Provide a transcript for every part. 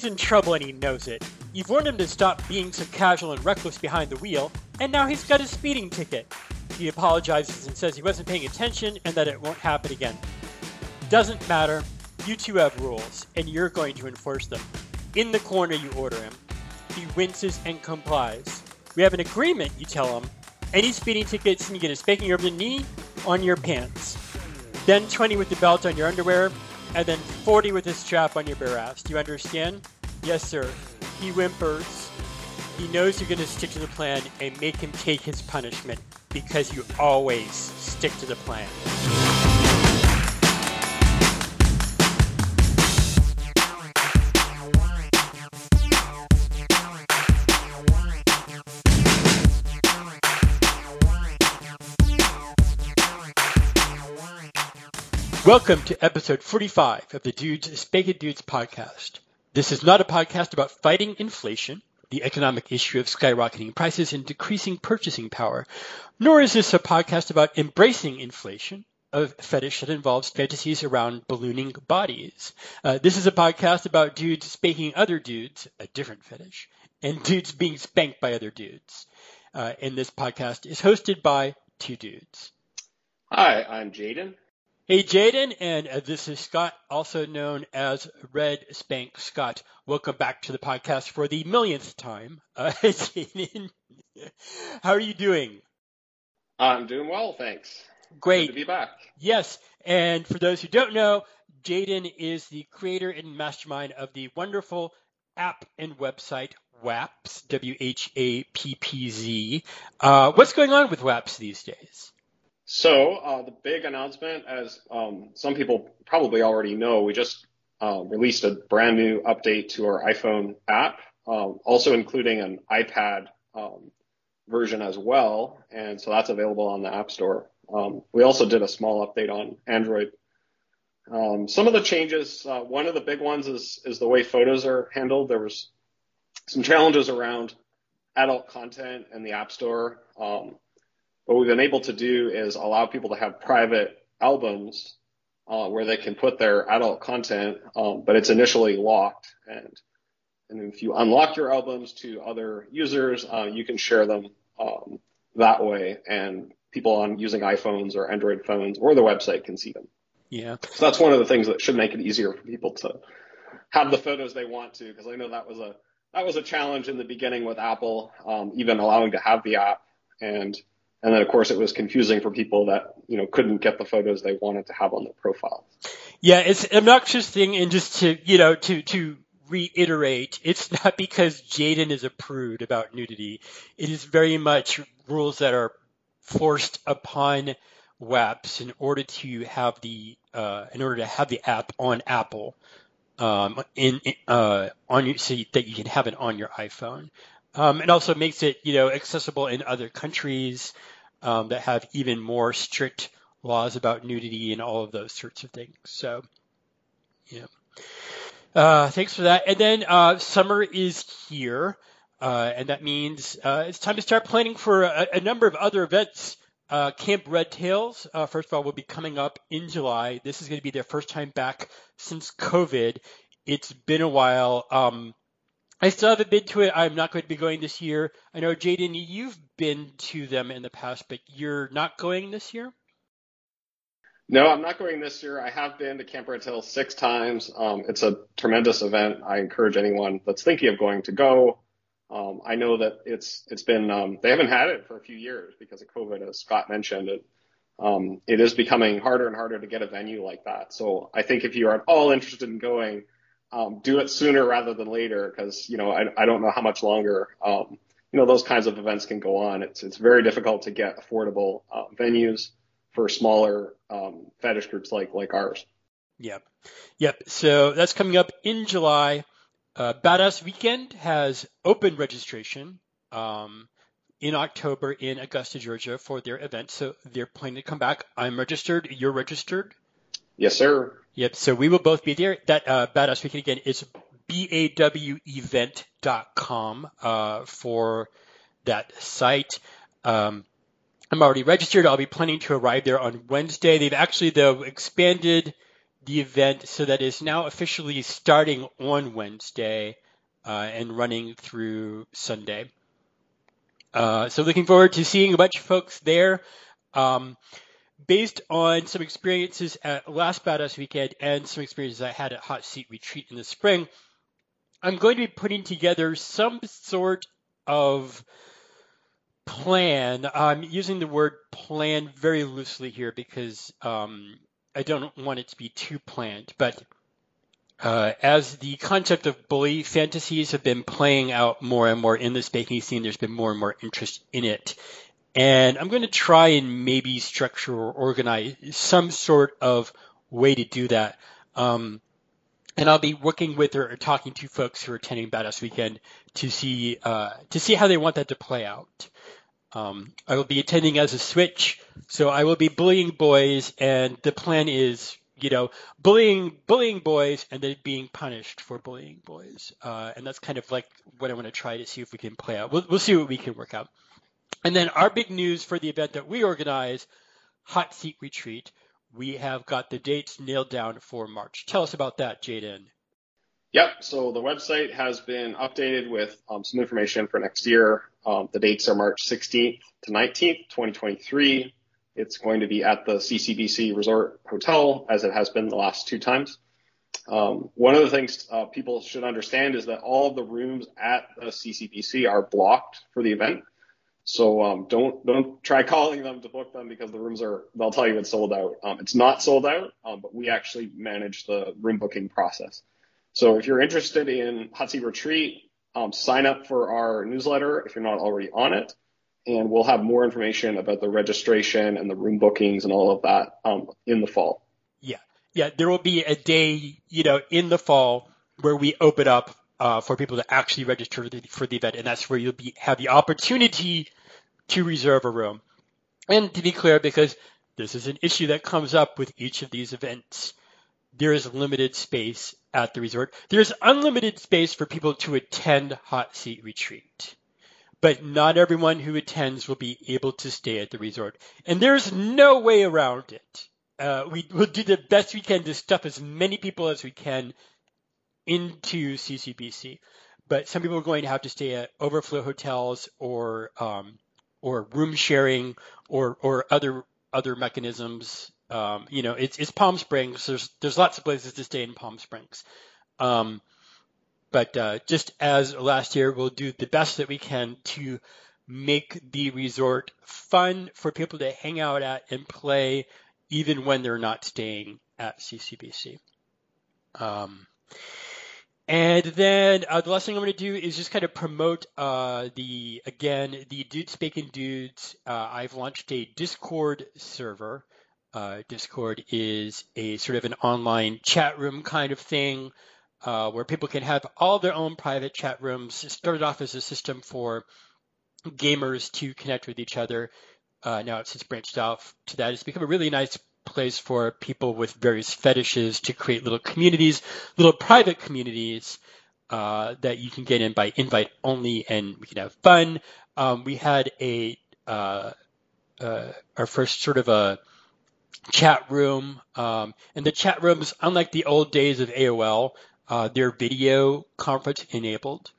He's in trouble and he knows it. You've warned him to stop being so casual and reckless behind the wheel, and now he's got a speeding ticket. He apologizes and says he wasn't paying attention and that it won't happen again. Doesn't matter. You two have rules, and you're going to enforce them. In the corner, you order him. He winces and complies. We have an agreement, you tell him. Any speeding tickets, and you get a spanking over the knee on your pants. Then 20 with the belt on your underwear, and then 40 with the strap on your bare ass. Do you understand? Yes, sir. He whimpers. He knows you're going to stick to the plan and make him take his punishment because you always stick to the plan. Welcome to episode 45 of the Dudes Spankin' Dudes podcast. This is not a podcast about fighting inflation, the economic issue of skyrocketing prices and decreasing purchasing power, nor is this a podcast about embracing inflation, a fetish that involves fantasies around ballooning bodies. Uh, this is a podcast about dudes spanking other dudes, a different fetish, and dudes being spanked by other dudes. Uh, and this podcast is hosted by two dudes. Hi, I'm Jaden. Hey, Jaden, and uh, this is Scott, also known as Red Spank Scott. Welcome back to the podcast for the millionth time. Uh, Jaden, how are you doing? I'm doing well, thanks. Great. Good to be back. Yes, and for those who don't know, Jaden is the creator and mastermind of the wonderful app and website WHAPZ, W H A P P Z. Uh, what's going on with WHAPZ these days? So uh, the big announcement, as um, some people probably already know, we just uh, released a brand new update to our iPhone app, um, also including an iPad um, version as well, and so that's available on the App Store. Um, we also did a small update on Android. Um, some of the changes, uh, one of the big ones is is the way photos are handled. There was some challenges around adult content in the App Store. What we've been able to do is allow people to have private albums uh, where they can put their adult content, um, but it's initially locked. And and if you unlock your albums to other users, uh, you can share them um, that way, and people on using iPhones or Android phones or the website can see them. Yeah. So that's one of the things that should make it easier for people to have the photos they want to, because I know that was a that was a challenge in the beginning with Apple, um, even allowing to have the app. And and then of course it was confusing for people that, you know, couldn't get the photos they wanted to have on their profile. Yeah, it's an obnoxious thing and just to, you know, to, to reiterate, it's not because Jaden is a prude about nudity. It is very much rules that are forced upon WHAPZ in order to have the, uh, in order to have the app on Apple, um, in, uh, on your, so that you can have it on your iPhone. Um, it also makes it, you know, accessible in other countries um, that have even more strict laws about nudity and all of those sorts of things. So, yeah. Uh, thanks for that. And then uh, summer is here, uh, and that means uh, it's time to start planning for a, a number of other events. Uh, Camp Red Tails, uh, first of all, will be coming up in July. This is going to be their first time back since COVID. It's been a while. Um, I still haven't been to it. I'm not going to be going this year. I know, Jaden, you've been to them in the past, but you're not going this year? No, I'm not going this year. I have been to Camp Red Tails six times. Um, it's a tremendous event. I encourage anyone that's thinking of going to go. Um, I know that it's it's been um, they haven't had it for a few years because of COVID, as Scott mentioned. It, um, it is becoming harder and harder to get a venue like that. So I think if you are at all interested in going, um, do it sooner rather than later because you know I, I don't know how much longer um, you know those kinds of events can go on. It's it's very difficult to get affordable uh, venues for smaller um, fetish groups like like ours. Yep, yep. So that's coming up in July. Uh, Badass Weekend has open registration um, in October in Augusta, Georgia, for their event. So they're planning to come back. I'm registered. You're registered. Yes, sir. Yep. So we will both be there. That uh, Badass Weekend again is bawevent.com uh, for that site. Um, I'm already registered. I'll be planning to arrive there on Wednesday. They've actually though expanded the event so that it's now officially starting on Wednesday uh, and running through Sunday. Uh, so looking forward to seeing a bunch of folks there. Um, based on some experiences at last Badass Weekend and some experiences I had at Hot Seat Retreat in the spring, I'm going to be putting together some sort of plan. I'm using the word plan very loosely here because um, I don't want it to be too planned. But uh, as the concept of bully fantasies have been playing out more and more in this baking scene, there's been more and more interest in it. And I'm going to try and maybe structure or organize some sort of way to do that. Um, and I'll be working with or, talking to folks who are attending Badass Weekend to see uh, to see how they want that to play out. Um, I will be attending as a switch, so I will be bullying boys, and the plan is, you know, bullying bullying boys and then being punished for bullying boys, uh, and that's kind of like what I want to try to see if we can play out. We'll, we'll see what we can work out. And then our big news for the event that we organize, Hot Seat Retreat, we have got the dates nailed down for March. Tell us about that, Jaden. Yep. So the website has been updated with um, some information for next year. Um, the dates are March 16th to 19th, 2023. It's going to be at the CCBC Resort Hotel, as it has been the last two times. Um, one of the things uh, people should understand is that all of the rooms at the CCBC are blocked for the event. So um, don't don't try calling them to book them because the rooms are they'll tell you it's sold out. Um, it's not sold out, um, but we actually manage the room booking process. So if you're interested in Seat Retreat, um, sign up for our newsletter if you're not already on it, and we'll have more information about the registration and the room bookings and all of that um, in the fall. Yeah, yeah, there will be a day, you know, in the fall where we open up uh, for people to actually register for the, for the event, and that's where you'll be have the opportunity to reserve a room. And to be clear, because this is an issue that comes up with each of these events, there is limited space at the resort. There's unlimited space for people to attend Hot Seat Retreat, but not everyone who attends will be able to stay at the resort. And there's no way around it. Uh, we will do the best we can to stuff as many people as we can into CCBC, but some people are going to have to stay at overflow hotels or um, or room sharing or or other other mechanisms um, you know, it's, it's Palm Springs. There's there's lots of places to stay in Palm Springs. Um, but uh, just as last year, we'll do the best that we can to make the resort fun for people to hang out at and play, even when they're not staying at CCBC. Um, and then uh, the last thing I'm going to do is just kind of promote uh, the again the Dudes Spankin' Dudes. Uh, I've launched a Discord server uh, Discord is a sort of an online chat room kind of thing uh, where people can have all their own private chat rooms. It started off as a system for gamers to connect with each other. Uh, now it's since branched off to that. It's become a really nice place for people with various fetishes to create little communities, little private communities uh, that you can get in by invite only, and we can have fun. Um, we had a uh, uh, our first sort of a chat room. Um, and the chat rooms, unlike the old days of AOL, uh, they're video conference enabled.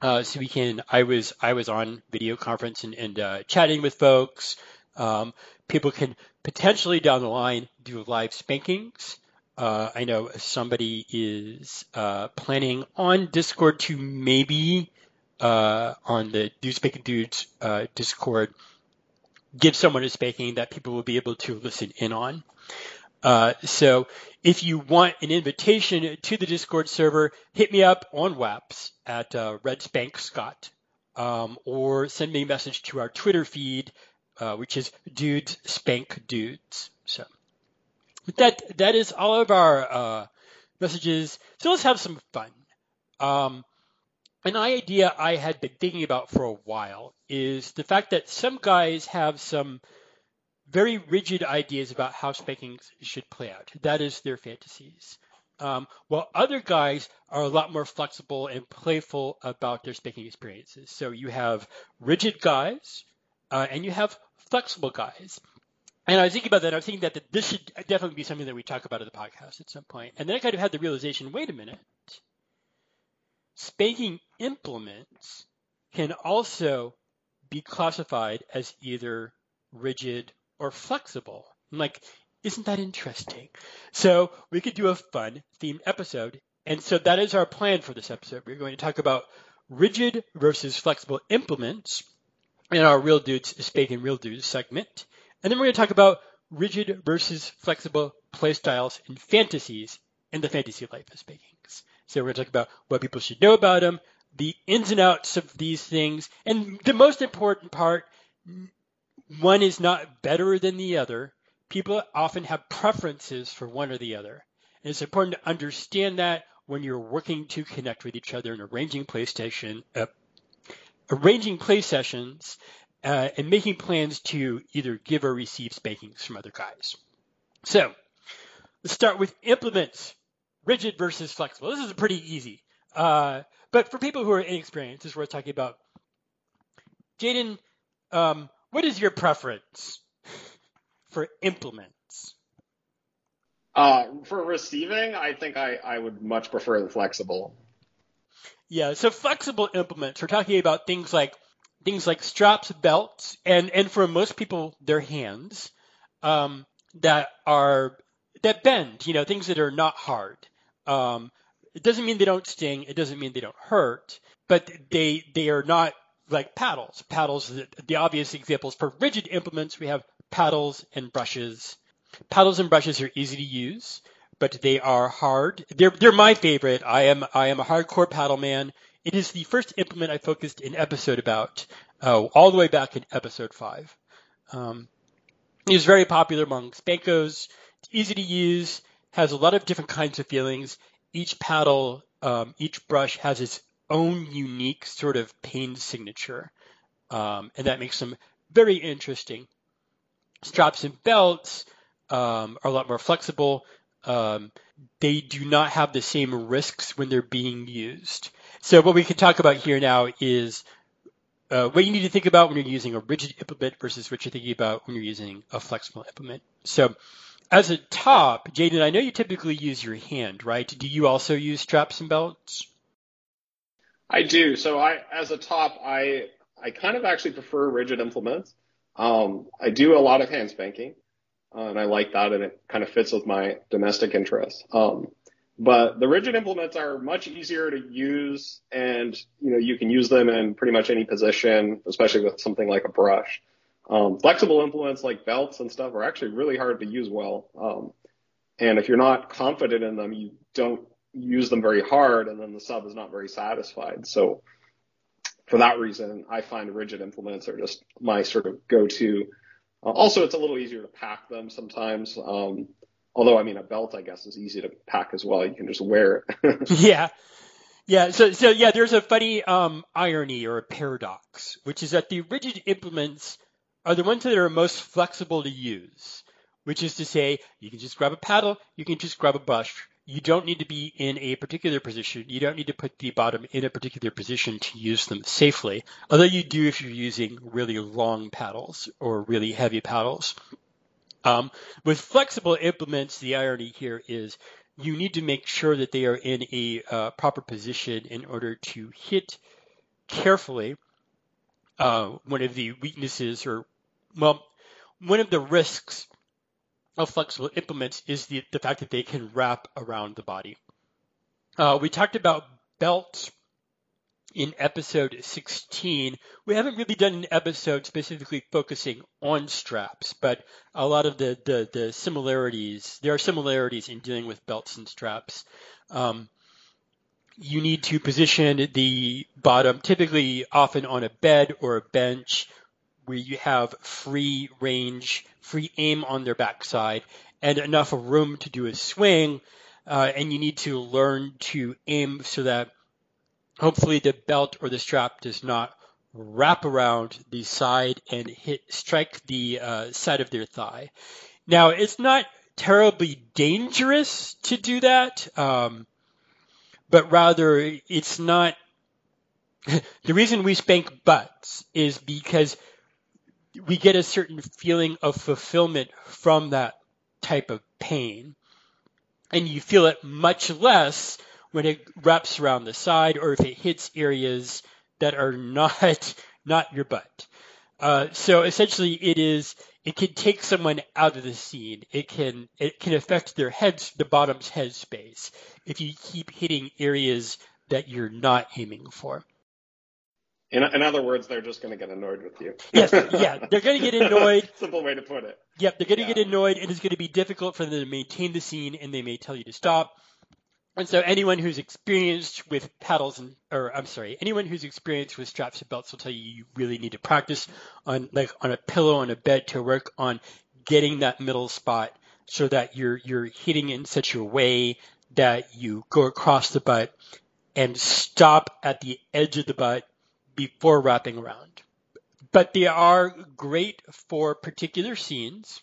Uh, so we can, I was, I was on video conference and, and uh, chatting with folks. Um, people can potentially down the line do live spankings. Uh, I know somebody is uh, planning on Discord to maybe uh, on the Dudes Spankin' Dudes Discord give someone a spanking that people will be able to listen in on. Uh, so if you want an invitation to the Discord server, hit me up on WHAPZ at uh, Red Spank Scott, um, or send me a message to our Twitter feed, uh, which is Dudes Spank Dudes. So that that is all of our uh, messages. So let's have some fun. Um, an idea I had been thinking about for a while is the fact that some guys have some very rigid ideas about how spanking should play out. That is their fantasies. Um, while other guys are a lot more flexible and playful about their spanking experiences. So you have rigid guys uh, and you have flexible guys. and I was thinking about that. I was thinking that, this should definitely be something that we talk about in the podcast at some point. And then I kind of had the realization: wait a minute, spanking implements can also be classified as either rigid or flexible. I'm like, isn't that interesting? So we could do a fun themed episode. And so that is our plan for this episode. We're going to talk about rigid versus flexible implements in our Real Dudes Spanking Real Dudes segment. And then we're going to talk about rigid versus flexible playstyles and fantasies in the fantasy life of spankings. So we're going to talk about what people should know about them, the ins and outs of these things, and the most important part, one is not better than the other. People often have preferences for one or the other. And it's important to understand that when you're working to connect with each other and arranging PlayStation, uh, arranging play sessions, uh, and making plans to either give or receive spankings from other guys. So let's start with implements, rigid versus flexible. This is pretty easy. Uh, but for people who are inexperienced, this is we're talking about. Jaden, um, what is your preference for implements? Uh, for receiving, I think I, I would much prefer the flexible. Yeah, so flexible implements, we're talking about things like things like straps, belts, and and for most people, their hands um, that are that bend. You know, things that are not hard. Um, it doesn't mean they don't sting. It doesn't mean they don't hurt, but they they are not like paddles. Paddles, the, the obvious examples for rigid implements, we have paddles and brushes. Paddles and brushes are easy to use, but they are hard. They're they're my favorite. I am I am a hardcore paddle man. It is the first implement I focused an episode about, uh, all the way back in episode five. Um, it is very popular among spankos. It's easy to use, has a lot of different kinds of feelings, each paddle, um, each brush has its own unique sort of pain signature, um, and that makes them very interesting. Straps and belts um, are a lot more flexible. Um, they do not have the same risks when they're being used. So what we can talk about here now is uh, what you need to think about when you're using a rigid implement versus what you're thinking about when you're using a flexible implement. So as a top, Jaden, I know you typically use your hand, right? Do you also use straps and belts? I do. So I, as a top, I I kind of actually prefer rigid implements. Um, I do a lot of hand spanking, uh, and I like that, and it kind of fits with my domestic interests. Um, but the rigid implements are much easier to use, and you know you can use them in pretty much any position, especially with something like a brush. Um, flexible implements like belts and stuff are actually really hard to use well. Um, and if you're not confident in them, you don't use them very hard and then the sub is not very satisfied. So for that reason, I find rigid implements are just my sort of go-to. Uh, also, it's a little easier to pack them sometimes. Um, although, I mean, a belt, I guess, is easy to pack as well. You can just wear it. yeah. Yeah, so so yeah, there's a funny um, irony or a paradox, which is that the rigid implements are the ones that are most flexible to use, which is to say, you can just grab a paddle, you can just grab a brush. You don't need to be in a particular position. You don't need to put the bottom in a particular position to use them safely, although you do if you're using really long paddles or really heavy paddles. Um, with flexible implements, the irony here is you need to make sure that they are in a uh, proper position in order to hit carefully uh, one of the weaknesses or well, one of the risks of flexible implements is the, the fact that they can wrap around the body. Uh, we talked about belts in episode 16. We haven't really done an episode specifically focusing on straps, but a lot of the, the, the similarities, there are similarities in dealing with belts and straps. Um, you need to position the bottom typically often on a bed or a bench where you have free range, free aim on their backside, and enough room to do a swing. Uh, and you need to learn to aim so that hopefully the belt or the strap does not wrap around the side and hit strike the uh, side of their thigh. Now it's not terribly dangerous to do that, um, but rather it's not. the reason we spank butts is because we get a certain feeling of fulfillment from that type of pain. And you feel it much less when it wraps around the side or if it hits areas that are not not your butt. Uh, so essentially, it is it can take someone out of the scene. It can it can affect their heads, the bottom's head space, if you keep hitting areas that you're not aiming for. In, in other words, they're just going to get annoyed with you. yes, yeah, they're going to get annoyed. Simple way to put it. Yep, they're going to yeah. get annoyed, and it's going to be difficult for them to maintain the scene, and they may tell you to stop. And so anyone who's experienced with paddles and, or I'm sorry, anyone who's experienced with straps and belts will tell you you really need to practice on like on a pillow on a bed to work on getting that middle spot so that you're you're hitting in such a way that you go across the butt and stop at the edge of the butt before wrapping around. But they are great for particular scenes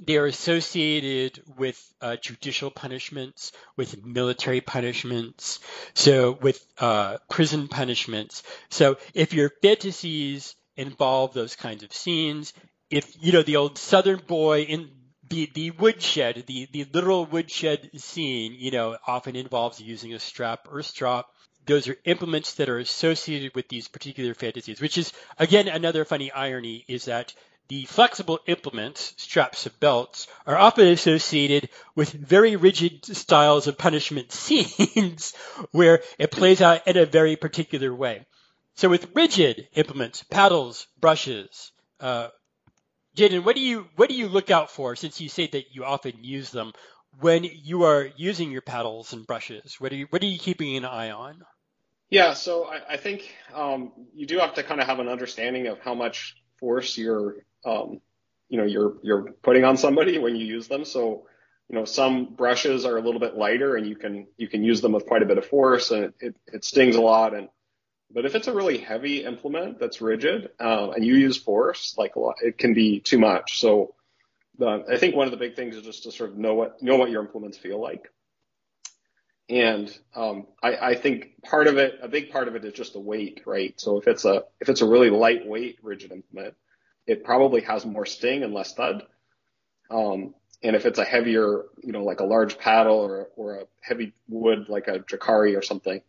they are associated with uh, judicial punishments, with military punishments, so with uh, prison punishments. So if your fantasies involve those kinds of scenes, if you know the old Southern boy in the the woodshed, the the literal woodshed scene, you know, often involves using a strap or strop. Those are implements that are associated with these particular fantasies, which is again another funny irony is that the flexible implements, straps and belts, are often associated with very rigid styles of punishment scenes where it plays out in a very particular way. So with rigid implements, paddles, brushes, uh, Jaden, what do you what do you look out for since you say that you often use them when you are using your paddles and brushes? What are you what are you keeping an eye on? Yeah, so I, I think um, you do have to kind of have an understanding of how much force you're um, you know, you're, you're putting on somebody when you use them. So, you know, some brushes are a little bit lighter and you can, you can use them with quite a bit of force and it, it stings a lot. And, but if it's a really heavy implement that's rigid, um, and you use force, like a lot, it can be too much. So, uh, I think one of the big things is just to sort of know what, know what your implements feel like. And um, I, I, think part of it, a big part of it is just the weight, right? So if it's a if it's a really lightweight rigid implement, it probably has more sting and less thud. Um, and if it's a heavier, you know, like a large paddle or, or a heavy wood like a jacari or something,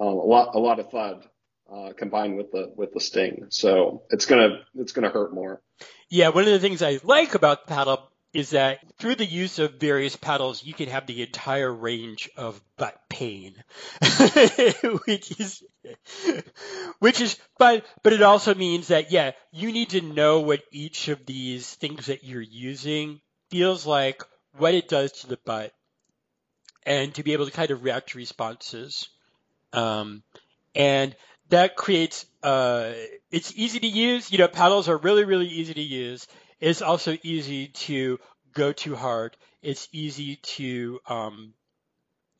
um, a lot a lot of thud uh, combined with the with the sting. So it's gonna it's gonna hurt more. Yeah, one of the things I like about the paddle is that through the use of various paddles, you can have the entire range of butt pain, which is, which is, but, but it also means that, yeah, you need to know what each of these things that you're using feels like, what it does to the butt, and to be able to kind of react to responses. Um, and that creates, uh, it's easy to use. You know, paddles are really, really easy to use it's also easy to go too hard. It's easy to um,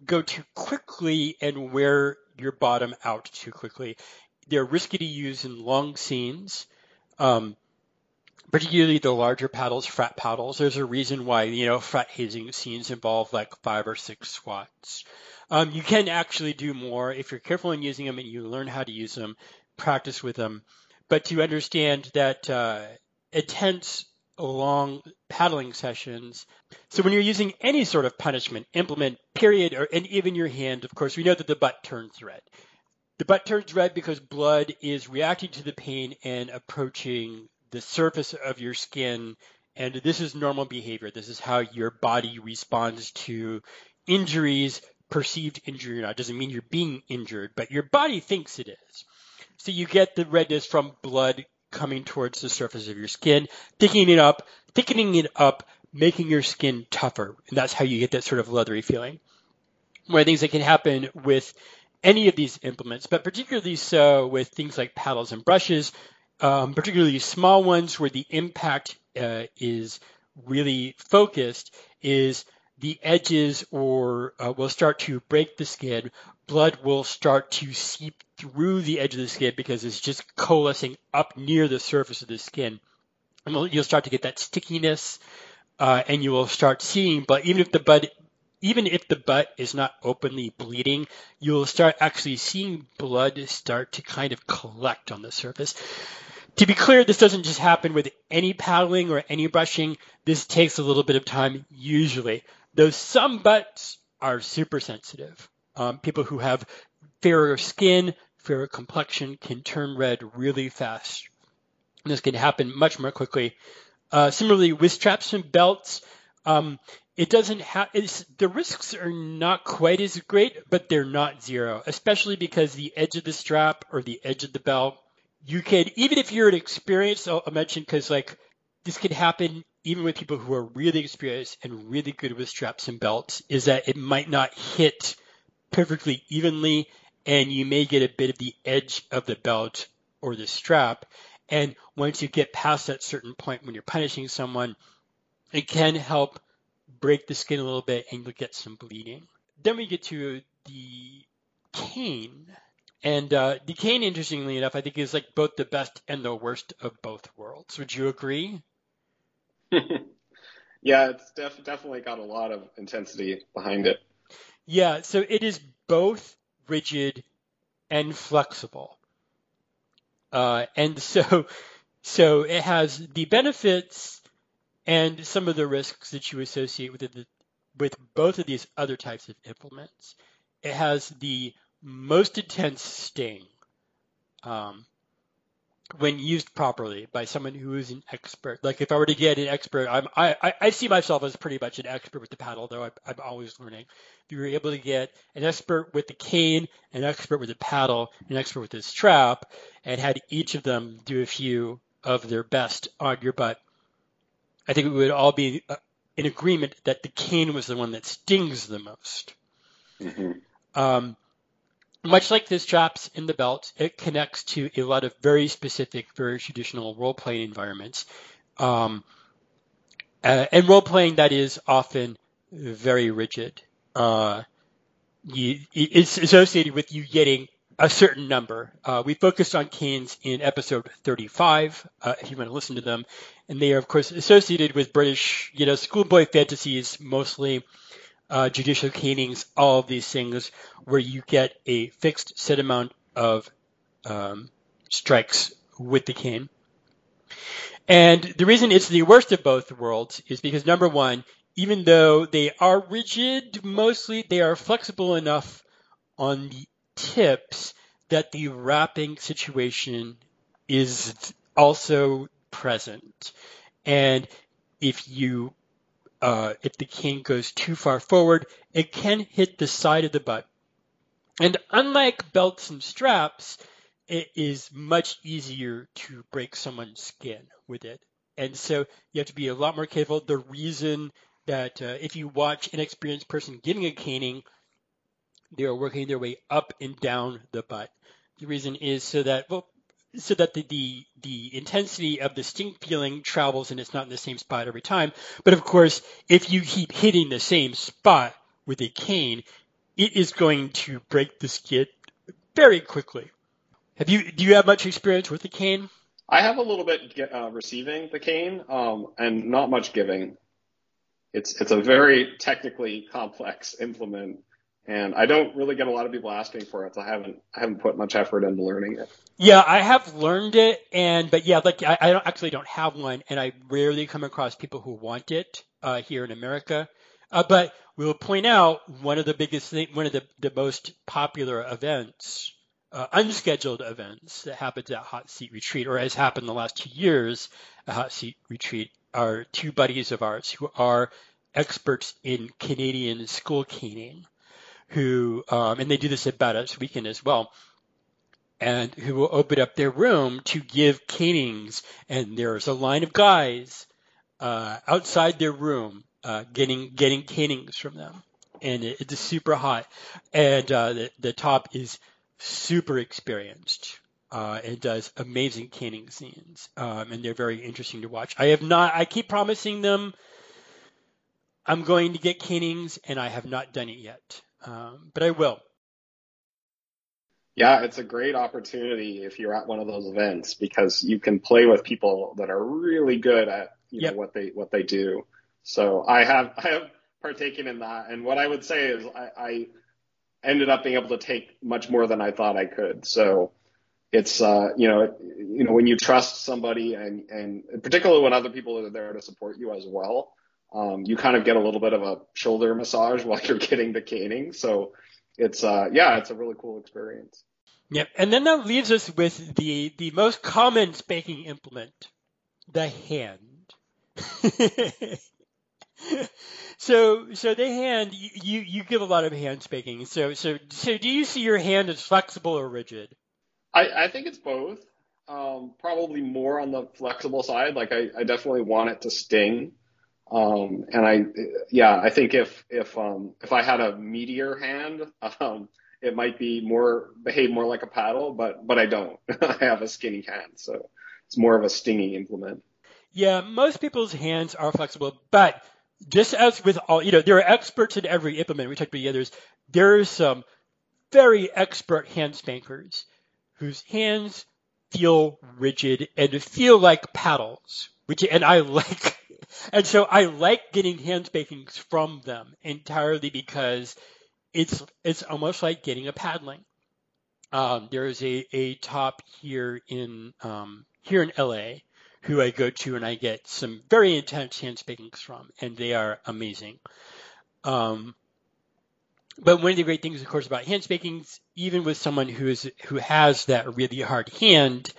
go too quickly and wear your bottom out too quickly. They're risky to use in long scenes, um, particularly the larger paddles, frat paddles. There's a reason why, you know, frat hazing scenes involve like five or six squats. Um, you can actually do more if you're careful in using them and you learn how to use them, practice with them. But to understand that uh, intense long paddling sessions. So when you're using any sort of punishment, implement, period, or and even your hand, of course, we know that the butt turns red. The butt turns red because blood is reacting to the pain and approaching the surface of your skin. And this is normal behavior. This is how your body responds to injuries, perceived injury or not. It doesn't mean you're being injured, but your body thinks it is. So you get the redness from blood coming towards the surface of your skin, thickening it up, thickening it up, making your skin tougher. And that's how you get that sort of leathery feeling. One of the things that can happen with any of these implements, but particularly so with things like paddles and brushes, um, particularly small ones where the impact uh, is really focused, is the edges or uh, will start to break the skin. Blood will start to seep through the edge of the skin because it's just coalescing up near the surface of the skin. And you'll start to get that stickiness, uh, and you will start seeing. But even if the butt, even if the butt is not openly bleeding, you will start actually seeing blood start to kind of collect on the surface. to be clear, this doesn't just happen with any paddling or any brushing. This takes a little bit of time usually, though some butts are super sensitive. Um, people who have fairer skin, fairer complexion can turn red really fast. And this can happen much more quickly. Uh, similarly, with straps and belts, um, it doesn't have the risks are not quite as great, but they're not zero, especially because the edge of the strap or the edge of the belt, you can even if you're an experienced, I'll, I'll mention because like this can happen even with people who are really experienced and really good with straps and belts, is that it might not hit perfectly evenly, and you may get a bit of the edge of the belt or the strap. And once you get past that certain point when you're punishing someone, it can help break the skin a little bit and you'll get some bleeding. Then we get to the cane. And uh, the cane, interestingly enough, I think is like both the best and the worst of both worlds. Would you agree? yeah, it's def- definitely got a lot of intensity behind it. Yeah, so it is both rigid and flexible. Uh, and so, so it has the benefits and some of the risks that you associate with it, with both of these other types of implements. It has the most intense sting um, when used properly by someone who is an expert. Like if I were to get an expert, I'm, I, I see myself as pretty much an expert with the paddle, though I, I'm always learning. If you were able to get an expert with the cane, an expert with the paddle, an expert with the strap, and had each of them do a few of their best on your butt, I think we would all be uh, in agreement that the cane was the one that stings the most. Mm-hmm. Um, much like this straps in the belt, it connects to a lot of very specific, very traditional role playing environments. Um, uh, and role playing that is often very rigid. Uh, you, it's associated with you getting a certain number. Uh, we focused on canes in episode 35, uh, if you want to listen to them. And they are, of course, associated with British, you know, schoolboy fantasies, mostly uh, judicial canings, all of these things where you get a fixed set amount of um, strikes with the cane. And the reason it's the worst of both worlds is because number one, even though they are rigid, mostly they are flexible enough on the tips that the wrapping situation is also present. And if you uh, if the cane goes too far forward, it can hit the side of the butt. And unlike belts and straps, it is much easier to break someone's skin with it. And so you have to be a lot more careful. The reason that uh, if you watch an experienced person giving a caning, they are working their way up and down the butt. The reason is so that well, so that the, the, the intensity of the sting feeling travels and it's not in the same spot every time. But of course, if you keep hitting the same spot with a cane, it is going to break the skin very quickly. Have you do you have much experience with the cane? I have a little bit uh, receiving the cane, um, and not much giving. It's it's a very technically complex implement and I don't really get a lot of people asking for it. So I haven't I haven't put much effort into learning it. Yeah, I have learned it, and but yeah, like I, I don't, actually don't have one, and I rarely come across people who want it uh, here in America. Uh, but we'll point out one of the biggest thing, one of the, the most popular events, uh, unscheduled events that happens at Hot Seat Retreat, or has happened the last two years Hot Seat Retreat, are two buddies of ours who are experts in Canadian school caning who, um, and they do this at Badass Weekend as well, and who will open up their room to give canings. And there's a line of guys uh, outside their room uh, getting getting canings from them, and it, it's super hot. And uh, the the top is super experienced. Uh, and does amazing caning scenes, um, and they're very interesting to watch. I have not. I keep promising them I'm going to get canings, and I have not done it yet um, but I will. Yeah, it's a great opportunity if you're at one of those events because you can play with people that are really good at you yep. know what they what they do. So I have I have partaken in that, and what I would say is I, I ended up being able to take much more than I thought I could. So it's uh, you know you know when you trust somebody and and particularly when other people are there to support you as well, um, you kind of get a little bit of a shoulder massage while you're getting the caning. So it's uh, yeah, it's a really cool experience. Yep, and then that leaves us with the the most common spanking implement, the hand. so so the hand you you give a lot of hand spanking. So so so do you see your hand as flexible or rigid? I, I think it's both. Um, probably more on the flexible side. Like I, I definitely want it to sting. Um, and I, yeah, I think if, if, um, if I had a meatier hand, um, it might be more, behave more like a paddle, but, but I don't. I have a skinny hand. So it's more of a stinging implement. Yeah, most people's hands are flexible, but just as with all, you know, there are experts in every implement. We talked about the others. There are some very expert hand spankers whose hands feel rigid and feel like paddles, which, and I like, and so I like getting hand spankings from them entirely because it's, it's almost like getting a paddling. Um, there is a, a top here in, um, here in LA who I go to and I get some very intense hand spankings from, and they are amazing. Um, but one of the great things, of course, about hand spankings, even with someone who is who has that really hard hand,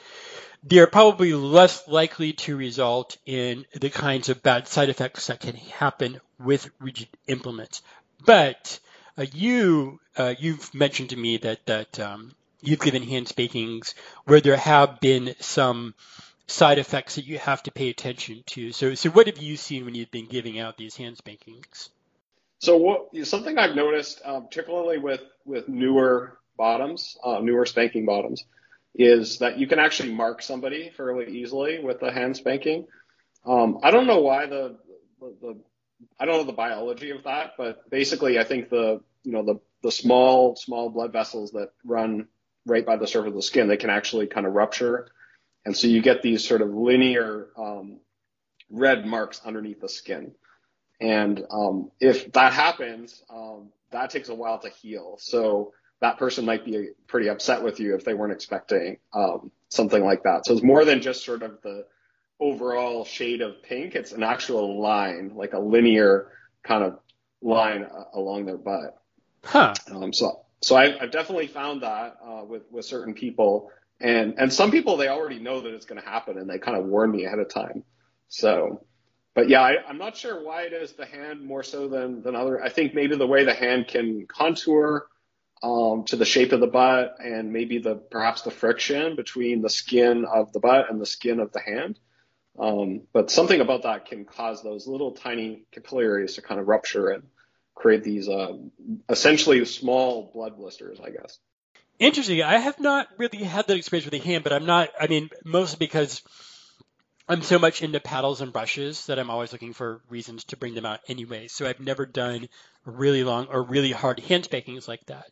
they're probably less likely to result in the kinds of bad side effects that can happen with rigid implements. But uh, you uh, you've mentioned to me that that um, you've given hand spankings where there have been some side effects that you have to pay attention to. So so what have you seen when you've been giving out these hand spankings? So what something I've noticed, um, particularly with with newer bottoms, uh, newer spanking bottoms, is that you can actually mark somebody fairly easily with a hand spanking. Um, I don't know why the, the, the I don't know the biology of that, but basically I think the you know the the small small blood vessels that run right by the surface of the skin they can actually kind of rupture, and so you get these sort of linear um, red marks underneath the skin. And um, if that happens, um, that takes a while to heal. So that person might be pretty upset with you if they weren't expecting um, something like that. So it's more than just sort of the overall shade of pink. It's an actual line, like a linear kind of line uh, along their butt. Huh. Um, so so I, I've definitely found that uh, with with certain people, and and some people they already know that it's going to happen, and they kind of warn me ahead of time. So but yeah, I, am not sure why it is the hand more so than than other. I think maybe the way the hand can contour um, to the shape of the butt, and maybe the perhaps the friction between the skin of the butt and the skin of the hand. Um, but something about that can cause those little tiny capillaries to kind of rupture and create these uh, essentially small blood blisters, I guess. Interesting. I have not really had that experience with the hand, but I'm not. I mean, mostly because I'm so much into paddles and brushes that I'm always looking for reasons to bring them out anyway. So I've never done really long or really hard hand spankings like that.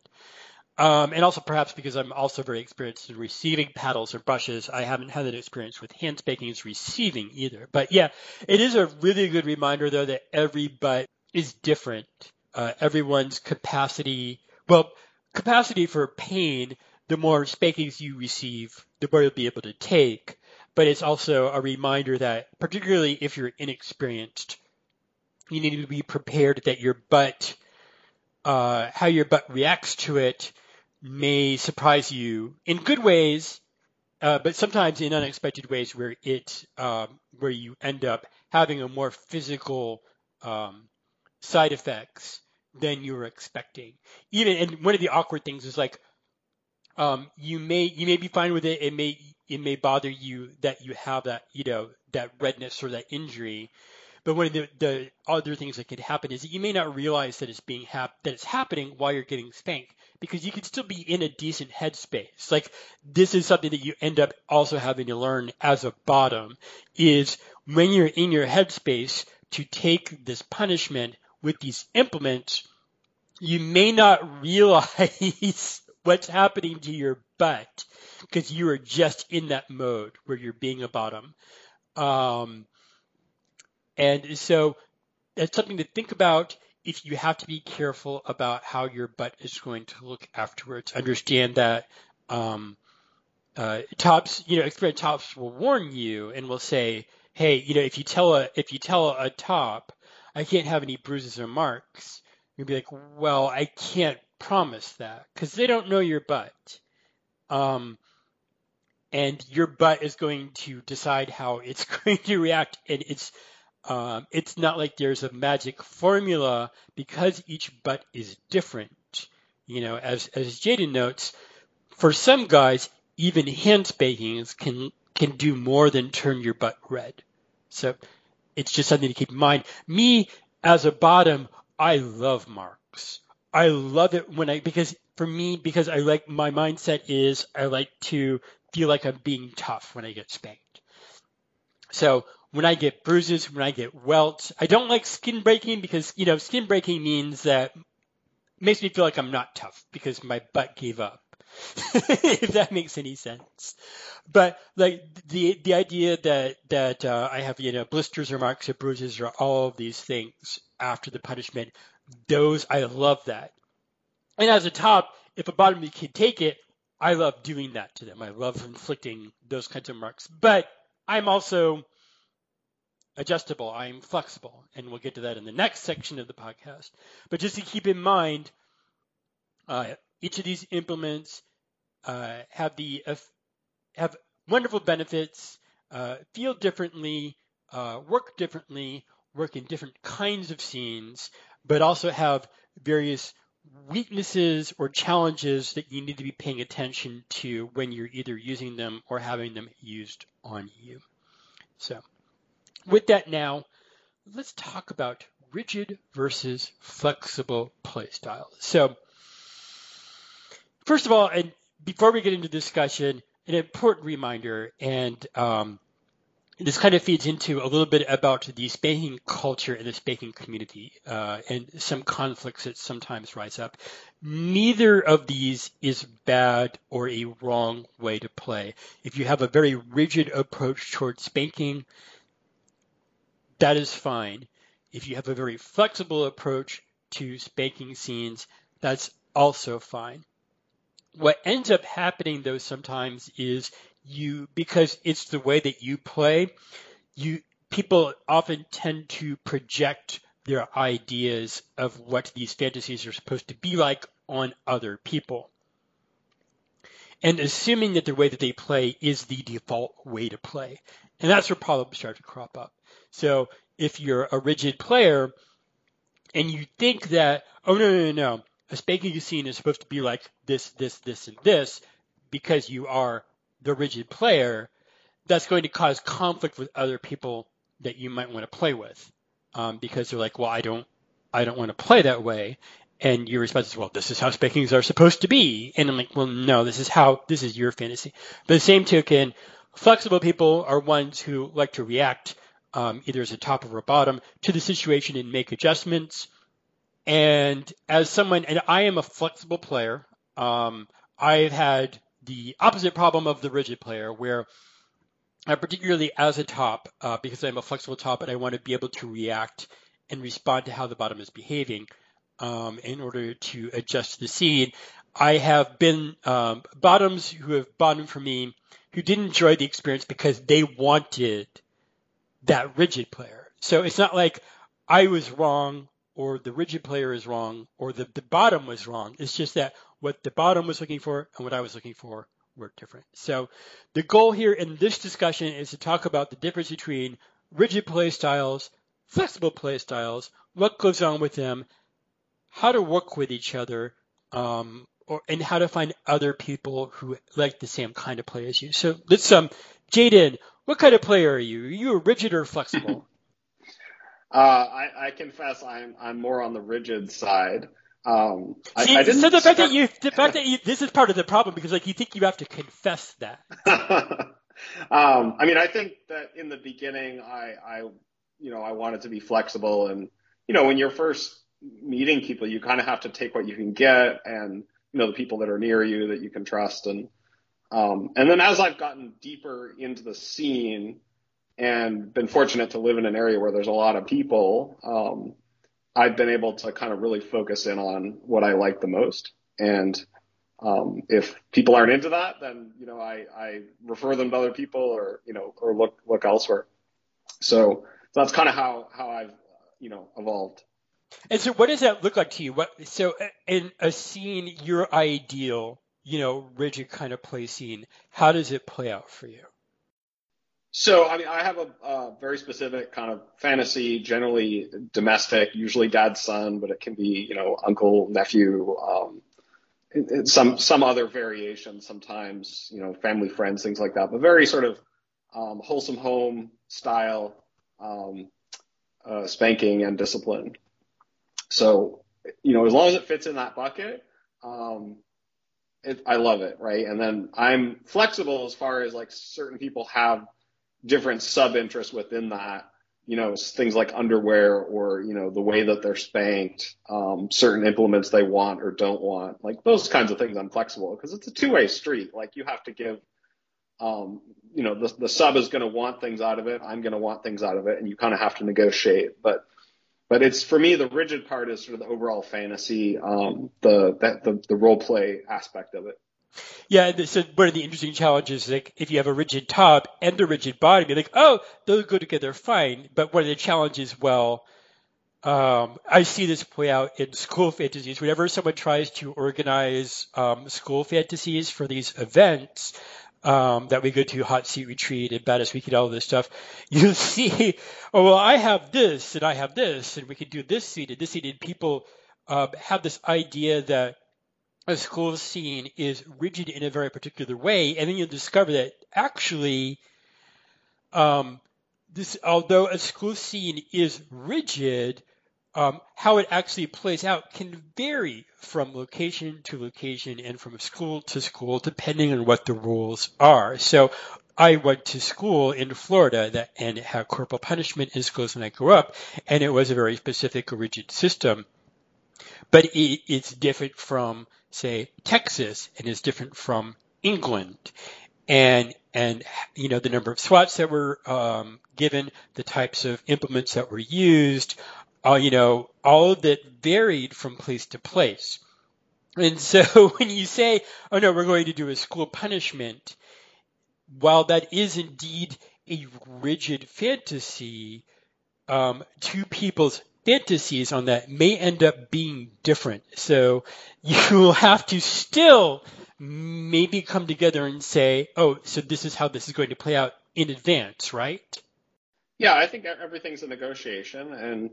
Um, and also perhaps because I'm also very experienced in receiving paddles or brushes, I haven't had that experience with hand spankings receiving either. But yeah, it is a really good reminder though that every butt is different. Uh, everyone's capacity, well, capacity for pain, the more spankings you receive, the more you'll be able to take but it's also a reminder that, particularly if you're inexperienced, you need to be prepared that your butt, uh, how your butt reacts to it, may surprise you in good ways, uh, but sometimes in unexpected ways where it um, where you end up having a more physical um, side effects than you were expecting. Even and one of the awkward things is like um, you may you may be fine with it. It may it may bother you that you have that, you know, that redness or that injury. But one of the, the other things that could happen is that you may not realize that it's being hap- that it's happening while you're getting spanked because you could still be in a decent headspace. Like this is something that you end up also having to learn as a bottom is when you're in your headspace to take this punishment with these implements, you may not realize what's happening to your butt because you are just in that mode where you're being a bottom. Um, and so it's something to think about if you have to be careful about how your butt is going to look afterwards. Understand that um, uh, tops, you know, experienced tops will warn you and will say, hey, you know, if you tell a if you tell a top, I can't have any bruises or marks, you'll be like, well, I can't promise that because they don't know your butt. Um, and your butt is going to decide how it's going to react, and it's um, it's not like there's a magic formula because each butt is different. You know, as as Jaden notes, for some guys, even hand spankings can can do more than turn your butt red. So it's just something to keep in mind. Me as a bottom, I love marks. I love it when I because for me because I like my mindset is I like to feel like I'm being tough when I get spanked. So when I get bruises, when I get welts, I don't like skin breaking because you know skin breaking means that makes me feel like I'm not tough because my butt gave up. if that makes any sense. But like the the idea that that uh, I have you know blisters or marks or bruises or all of these things after the punishment, those I love that. And as a top, if a bottom can take it, I love doing that to them. I love inflicting those kinds of marks. But I'm also adjustable. I'm flexible, and we'll get to that in the next section of the podcast. But just to keep in mind, uh, each of these implements uh, have the uh, have wonderful benefits, uh, feel differently, uh, work differently, work in different kinds of scenes, but also have various weaknesses or challenges that you need to be paying attention to when you're either using them or having them used on you. So, with that now, let's talk about rigid versus flexible playstyle. So, First of all, and before we get into discussion, an important reminder, and um, this kind of feeds into a little bit about the spanking culture and the spanking community uh, and some conflicts that sometimes rise up. Neither of these is bad or a wrong way to play. If you have a very rigid approach towards spanking, that is fine. If you have a very flexible approach to spanking scenes, that's also fine what ends up happening though sometimes is you because it's the way that you play, you people often tend to project their ideas of what these fantasies are supposed to be like on other people. And assuming that the way that they play is the default way to play. And that's where problems start to crop up. So if you're a rigid player and you think that, oh no, no, no, no, a spanking scene is supposed to be like this, this, this, and this because you are the rigid player, that's going to cause conflict with other people that you might want to play with um, because they're like, well, I don't, I don't want to play that way. And your response is, well, this is how spankings are supposed to be. And I'm like, well, no, this is how, this is your fantasy. But the same token, flexible people are ones who like to react um, either as a top or a bottom to the situation and make adjustments and as someone, and I am a flexible player, um, I've had the opposite problem of the rigid player where I particularly as a top, uh, because I'm a flexible top and I want to be able to react and respond to how the bottom is behaving um, in order to adjust the seed. I have been um, bottoms who have bottomed for me who didn't enjoy the experience because they wanted that rigid player. So it's not like I was wrong or the rigid player is wrong or the, the bottom was wrong. It's just that what the bottom was looking for and what I was looking for were different. So the goal here in this discussion is to talk about the difference between rigid play styles, flexible play styles, what goes on with them, how to work with each other, um, or, and how to find other people who like the same kind of play as you. So let's, um, Jaden, what kind of player are you? Are you rigid or flexible? Uh, I, I confess I'm I'm more on the rigid side. Um, See, I, I so the fact that you, the fact that you, this is part of the problem because like you think you have to confess that. um, I mean, I think that in the beginning, I, I, you know, I wanted to be flexible, and you know, when you're first meeting people, you kind of have to take what you can get, and you know, the people that are near you that you can trust, and um, and then as I've gotten deeper into the scene, and been fortunate to live in an area where there's a lot of people, um, I've been able to kind of really focus in on what I like the most. And Um, if people aren't into that, then you know I, I refer them to other people or you know or look look elsewhere. So, so that's kind of how how I've you know evolved. And so, what does that look like to you? What so in a scene, your ideal, you know, rigid kind of play scene, how does it play out for you? So, I mean, I have a, a, very specific kind of fantasy, generally domestic, usually dad son, but it can be, you know, uncle, nephew, um, some some other variation sometimes, you know, family, friends, things like that. But very sort of um, wholesome home style, um, uh, spanking and discipline. So, you know, as long as it fits in that bucket, um, it, I love it, right? And then I'm flexible as far as like certain people have different sub interests within that. You know, things like underwear or you know the way that they're spanked, um, certain implements they want or don't want, like those kinds of things. I'm flexible because it's a two way street. Like you have to give um, you know, the, the sub is going to want things out of it. I'm going to want things out of it, and you kind of have to negotiate. But but it's for me the rigid part is sort of the overall fantasy, um, the, the the role play aspect of it. Yeah, so one of the interesting challenges is like if you have a rigid top and a rigid bottom, you're like, oh, those go together fine. But one of the challenges, well, um, I see this play out in school fantasies. Whenever someone tries to organize um, school fantasies for these events, um, that we go to hot seat retreat and Badass Weekend, all this stuff, you see, oh, well, I have this and I have this and we can do this seat and this seat. And people uh, have this idea that a school scene is rigid in a very particular way. And then you'll discover that actually, um, this, although a school scene is rigid, um, how it actually plays out can vary from location to location and from school to school, depending on what the rules are. So I went to school in Florida that, and had corporal punishment in schools when I grew up, and it was a very specific, rigid system. But it, it's different from, say, Texas, and is different from England. And and you know the number of swats that were um, given, the types of implements that were used, uh, you know, all of it varied from place to place. And so when you say, oh no, we're going to do a school punishment, while that is indeed a rigid fantasy, um, two people's fantasies on that may end up being different. So you will have to still maybe come together and say, oh, so this is how this is going to play out in advance, right? Yeah, I think everything's a negotiation. And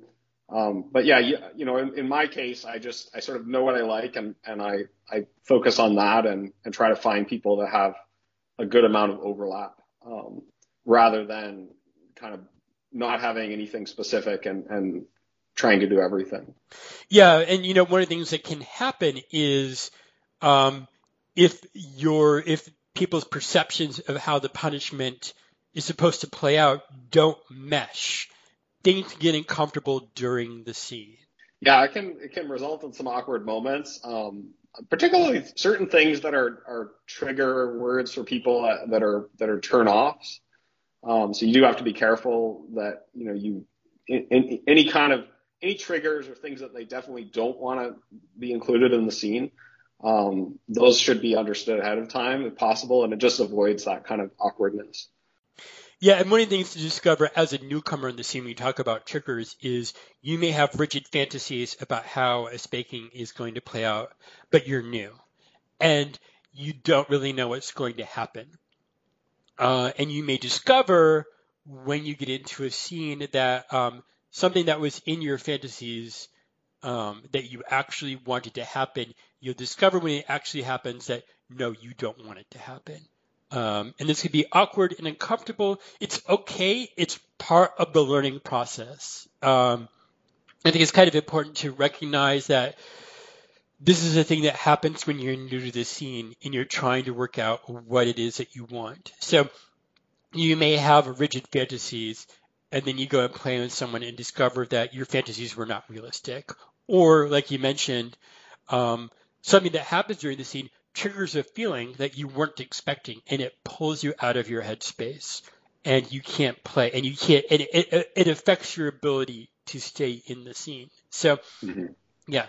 um, but yeah, you, you know, in, in, my case, I just I sort of know what I like and and I I focus on that and and try to find people that have a good amount of overlap um, rather than kind of not having anything specific and and trying to do everything. Yeah, and you know, one of the things that can happen is um, if your if people's perceptions of how the punishment is supposed to play out don't mesh things getting comfortable during the scene. Yeah, it can it can result in some awkward moments, um, particularly certain things that are are trigger words for people that, that are that are turn offs. Um, so you do have to be careful that you know you in, in, any kind of any triggers or things that they definitely don't want to be included in the scene. Um, those should be understood ahead of time if possible, and it just avoids that kind of awkwardness. Yeah, and one of the things to discover as a newcomer in the scene when you talk about triggers is you may have rigid fantasies about how a spanking is going to play out, but you're new. And you don't really know what's going to happen. Uh, and you may discover when you get into a scene that um, something that was in your fantasies um, that you actually wanted to happen, you'll discover when it actually happens that no, you don't want it to happen. Um, and this could be awkward and uncomfortable. It's okay. It's part of the learning process. Um, I think it's kind of important to recognize that this is a thing that happens when you're new to the scene and you're trying to work out what it is that you want. So you may have rigid fantasies and then you go and play with someone and discover that your fantasies were not realistic. Or like you mentioned, um, something that happens during the scene triggers a feeling that you weren't expecting and it pulls you out of your headspace and you can't play and you can't and it, it, it affects your ability to stay in the scene so mm-hmm. Yeah.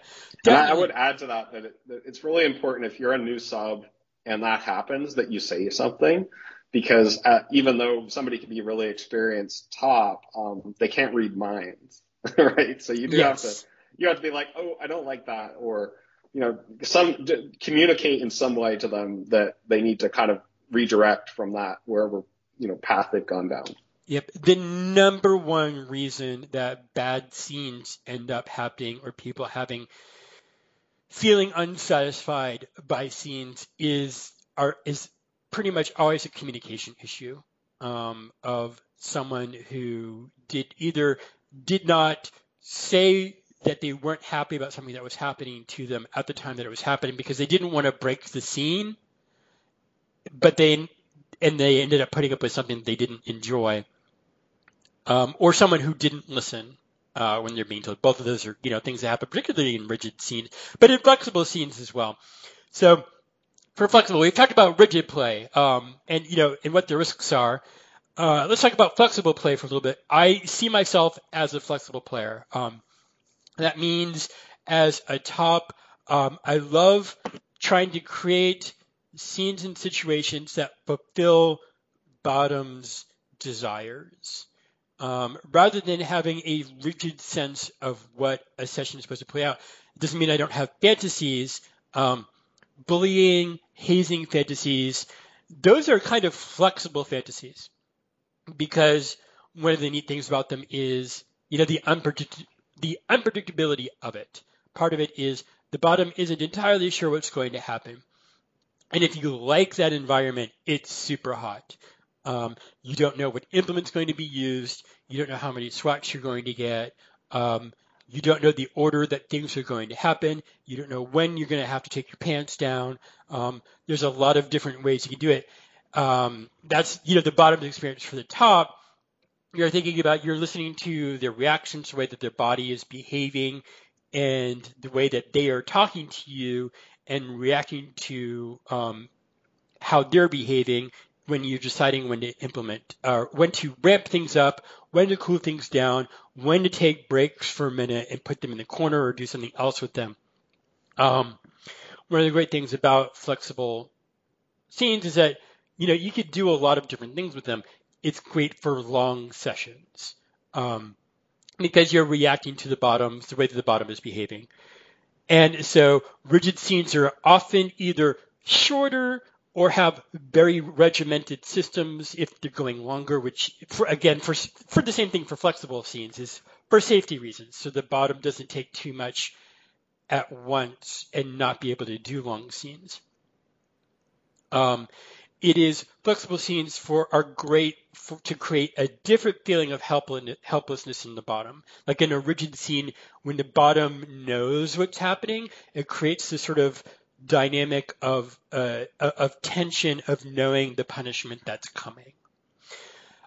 I would add to that that, it, that it's really important if you're a new sub and that happens that you say something because uh, even though somebody can be really experienced top, um, they can't read minds, right? So you do yes. have to you have to be like, oh, I don't like that, or you know, some communicate in some way to them that they need to kind of redirect from that wherever you know path they've gone down. Yep. The number one reason that bad scenes end up happening or people having feeling unsatisfied by scenes is are is pretty much always a communication issue um, of someone who did either did not say that they weren't happy about something that was happening to them at the time that it was happening because they didn't want to break the scene, but they and they ended up putting up with something they didn't enjoy, um, or someone who didn't listen uh, when they're being told. Both of those are you know things that happen, particularly in rigid scenes, but in flexible scenes as well. So for flexible, we've talked about rigid play, um, and you know, and what the risks are. Uh, let's talk about flexible play for a little bit. I see myself as a flexible player. Um, that means as a top, um, I love trying to create scenes and situations that fulfill bottom's desires. Um, rather than having a rigid sense of what a session is supposed to play out. It doesn't mean I don't have fantasies. Um, bullying, hazing fantasies, those are kind of flexible fantasies because one of the neat things about them is, you know, the, unpredict- the unpredictability of it. Part of it is the bottom isn't entirely sure what's going to happen. And if you like that environment, it's super hot. Um, you don't know what implement's going to be used. You don't know how many swats you're going to get. Um, you don't know the order that things are going to happen. You don't know when you're going to have to take your pants down. Um, there's a lot of different ways you can do it. Um, that's you know the bottom experience for the top. You're thinking about you're listening to their reactions, the way that their body is behaving, and the way that they are talking to you and reacting to um, how they're behaving when you're deciding when to implement, uh, when to ramp things up, when to cool things down, when to take breaks for a minute and put them in the corner or do something else with them. Um, one of the great things about flexible scenes is that you know you could do a lot of different things with them. It's great for long sessions um, because you're reacting to the bottoms, the way that the bottom is behaving. And so rigid scenes are often either shorter or have very regimented systems if they're going longer, which for, again, for, for the same thing for flexible scenes is for safety reasons. So the bottom doesn't take too much at once and not be able to do long scenes. Um, it is flexible scenes for are great for, to create a different feeling of helplessness in the bottom. Like in a rigid scene, when the bottom knows what's happening, it creates this sort of dynamic of uh, of tension of knowing the punishment that's coming.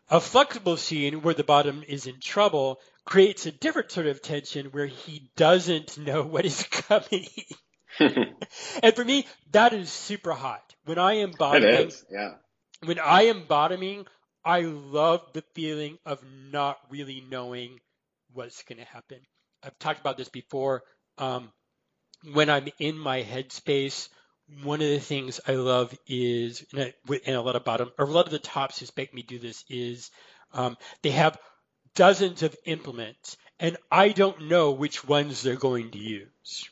A flexible scene where the bottom is in trouble creates a different sort of tension where he doesn't know what is coming. and for me, that is super hot. When I am bottoming, is, yeah. When I am bottoming, I love the feeling of not really knowing what's going to happen. I've talked about this before. Um, when I'm in my headspace, one of the things I love is, and, a lot of bottom, or a lot of the tops who make me do this is, um, they have dozens of implements, and I don't know which ones they're going to use.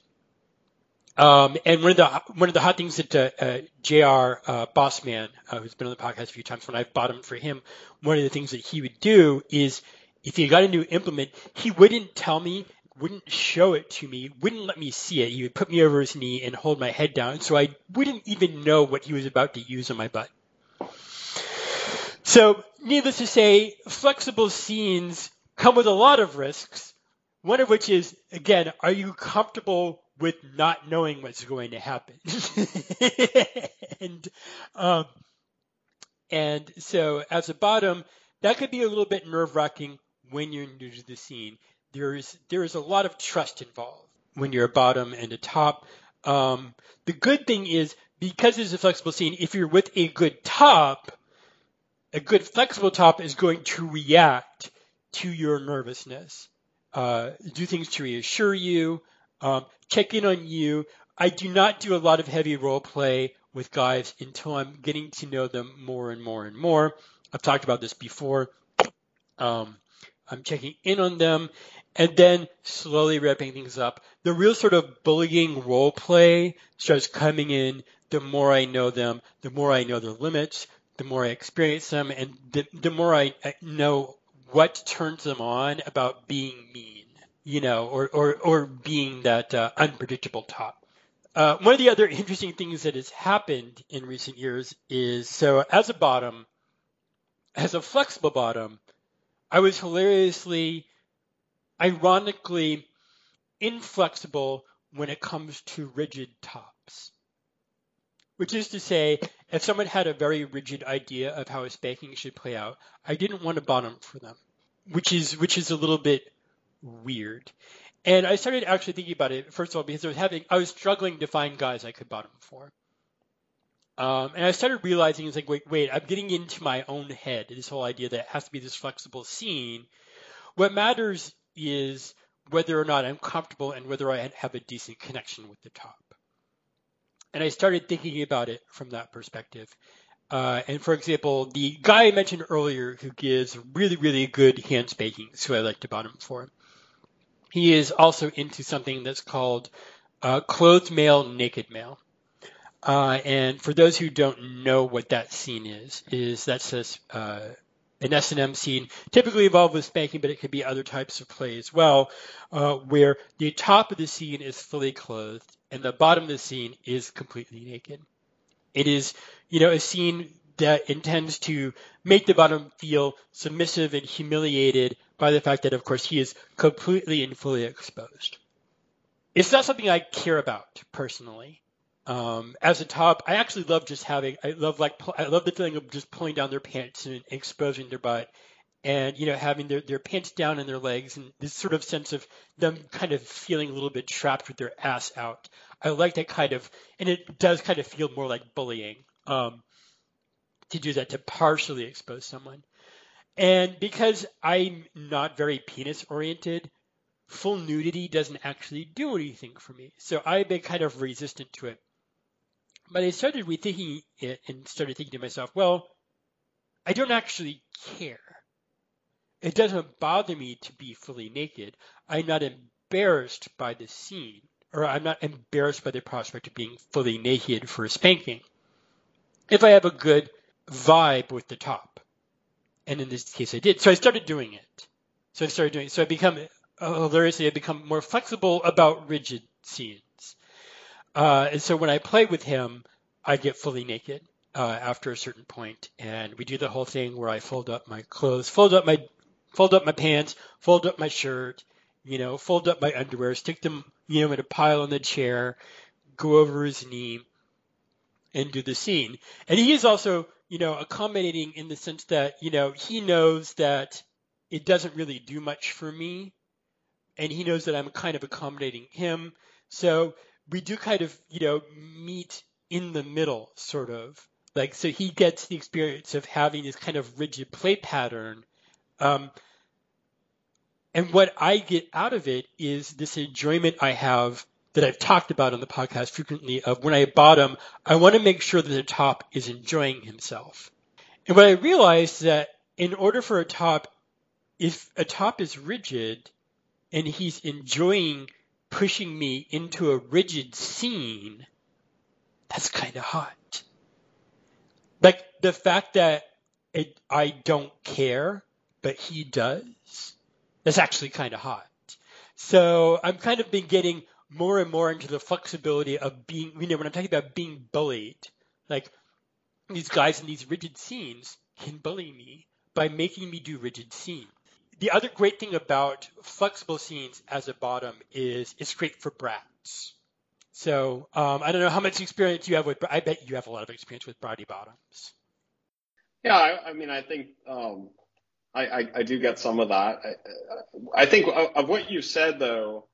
Um, and one of the one of the hot things that uh, uh, Jr. Uh, Bossman, uh, who's been on the podcast a few times, when I've bought him for him, one of the things that he would do is if he got a new implement, he wouldn't tell me wouldn't show it to me, wouldn't let me see it. He would put me over his knee and hold my head down, so I wouldn't even know what he was about to use on my butt. So, needless to say, flexible scenes come with a lot of risks. One of which is, again, are you comfortable with not knowing what's going to happen? and um, and so, as a bottom, that could be a little bit nerve wracking when you're new to the scene there's there is a lot of trust involved when you're a bottom and a top. Um, the good thing is because it's a flexible scene, if you're with a good top, a good flexible top is going to react to your nervousness, uh, do things to reassure you, um, check in on you. I do not do a lot of heavy role play with guys until I'm getting to know them more and more and more. I've talked about this before. Um, I'm checking in on them and then slowly wrapping things up. The real sort of bullying role play starts coming in the more I know them, the more I know their limits, the more I experience them, and the, the more I, know what turns them on about being mean, you know, or, or, or being that uh, unpredictable top. Uh, one of the other interesting things that has happened in recent years is so as a bottom, as a flexible bottom, I was hilariously, ironically inflexible when it comes to rigid tops. Which is to say, if someone had a very rigid idea of how a spanking should play out, I didn't want to bottom for them, which is which is a little bit weird. And I started actually thinking about it first of all because I was having I was struggling to find guys I could bottom for. Um, and I started realizing it's like wait wait I'm getting into my own head this whole idea that it has to be this flexible scene. What matters is whether or not I'm comfortable and whether I have a decent connection with the top. And I started thinking about it from that perspective. Uh, and for example, the guy I mentioned earlier who gives really, really good hand spankings, who I like to bottom for, he is also into something that's called uh, clothed male, naked male. Uh, and for those who don't know what that scene is, is that's a, uh, an S&M scene, typically involved with spanking, but it could be other types of play as well, uh, where the top of the scene is fully clothed and the bottom of the scene is completely naked. It is, you know, a scene that intends to make the bottom feel submissive and humiliated by the fact that, of course, he is completely and fully exposed. It's not something I care about personally. Um, as a top, I actually love just having, I love like, I love the feeling of just pulling down their pants and exposing their butt and you know having their, their pants down and their legs and this sort of sense of them kind of feeling a little bit trapped with their ass out. I like that kind of, and it does kind of feel more like bullying um, to do that to partially expose someone. And because I'm not very penis oriented, full nudity doesn't actually do anything for me. So I've been kind of resistant to it. But I started rethinking it eh, and started thinking to myself, well, I don't actually care it doesn't bother me to be fully naked. I'm not embarrassed by the scene, or I'm not embarrassed by the prospect of being fully naked for a spanking. If I have a good vibe with the top, and in this case I did, so I started doing it. So I started doing it. So I become hilariously, I become more flexible about rigid scenes. Uh, and so when I play with him, I get fully naked uh, after a certain point, and we do the whole thing where I fold up my clothes, fold up my fold up my pants, fold up my shirt, you know, fold up my underwear, stick them, you know, in a pile on the chair, go over his knee, and do the scene. And he is also, you know, accommodating in the sense that, you know, he knows that it doesn't really do much for me, and he knows that I'm kind of accommodating him. So we do kind of, you know, meet in the middle, sort of. Like, so he gets the experience of having this kind of rigid play pattern um, and what I get out of it is this enjoyment I have that I've talked about on the podcast frequently of when I bottom, I want to make sure that the top is enjoying himself. And what I realized that in order for a top, if a top is rigid and he's enjoying pushing me into a rigid scene, that's kind of hot. Like the fact that it, I don't care but he does. That's actually kind of hot. So I'm kind of been getting more and more into the flexibility of being, you know, when I'm talking about being bullied, like these guys in these rigid scenes can bully me by making me do rigid scenes. The other great thing about flexible scenes as a bottom is it's great for brats. So um, I don't know how much experience you have with. I bet you have a lot of experience with bratty bottoms. Yeah, I, I mean, I think um, I, I, I do get some of that. I, I think of what you said though,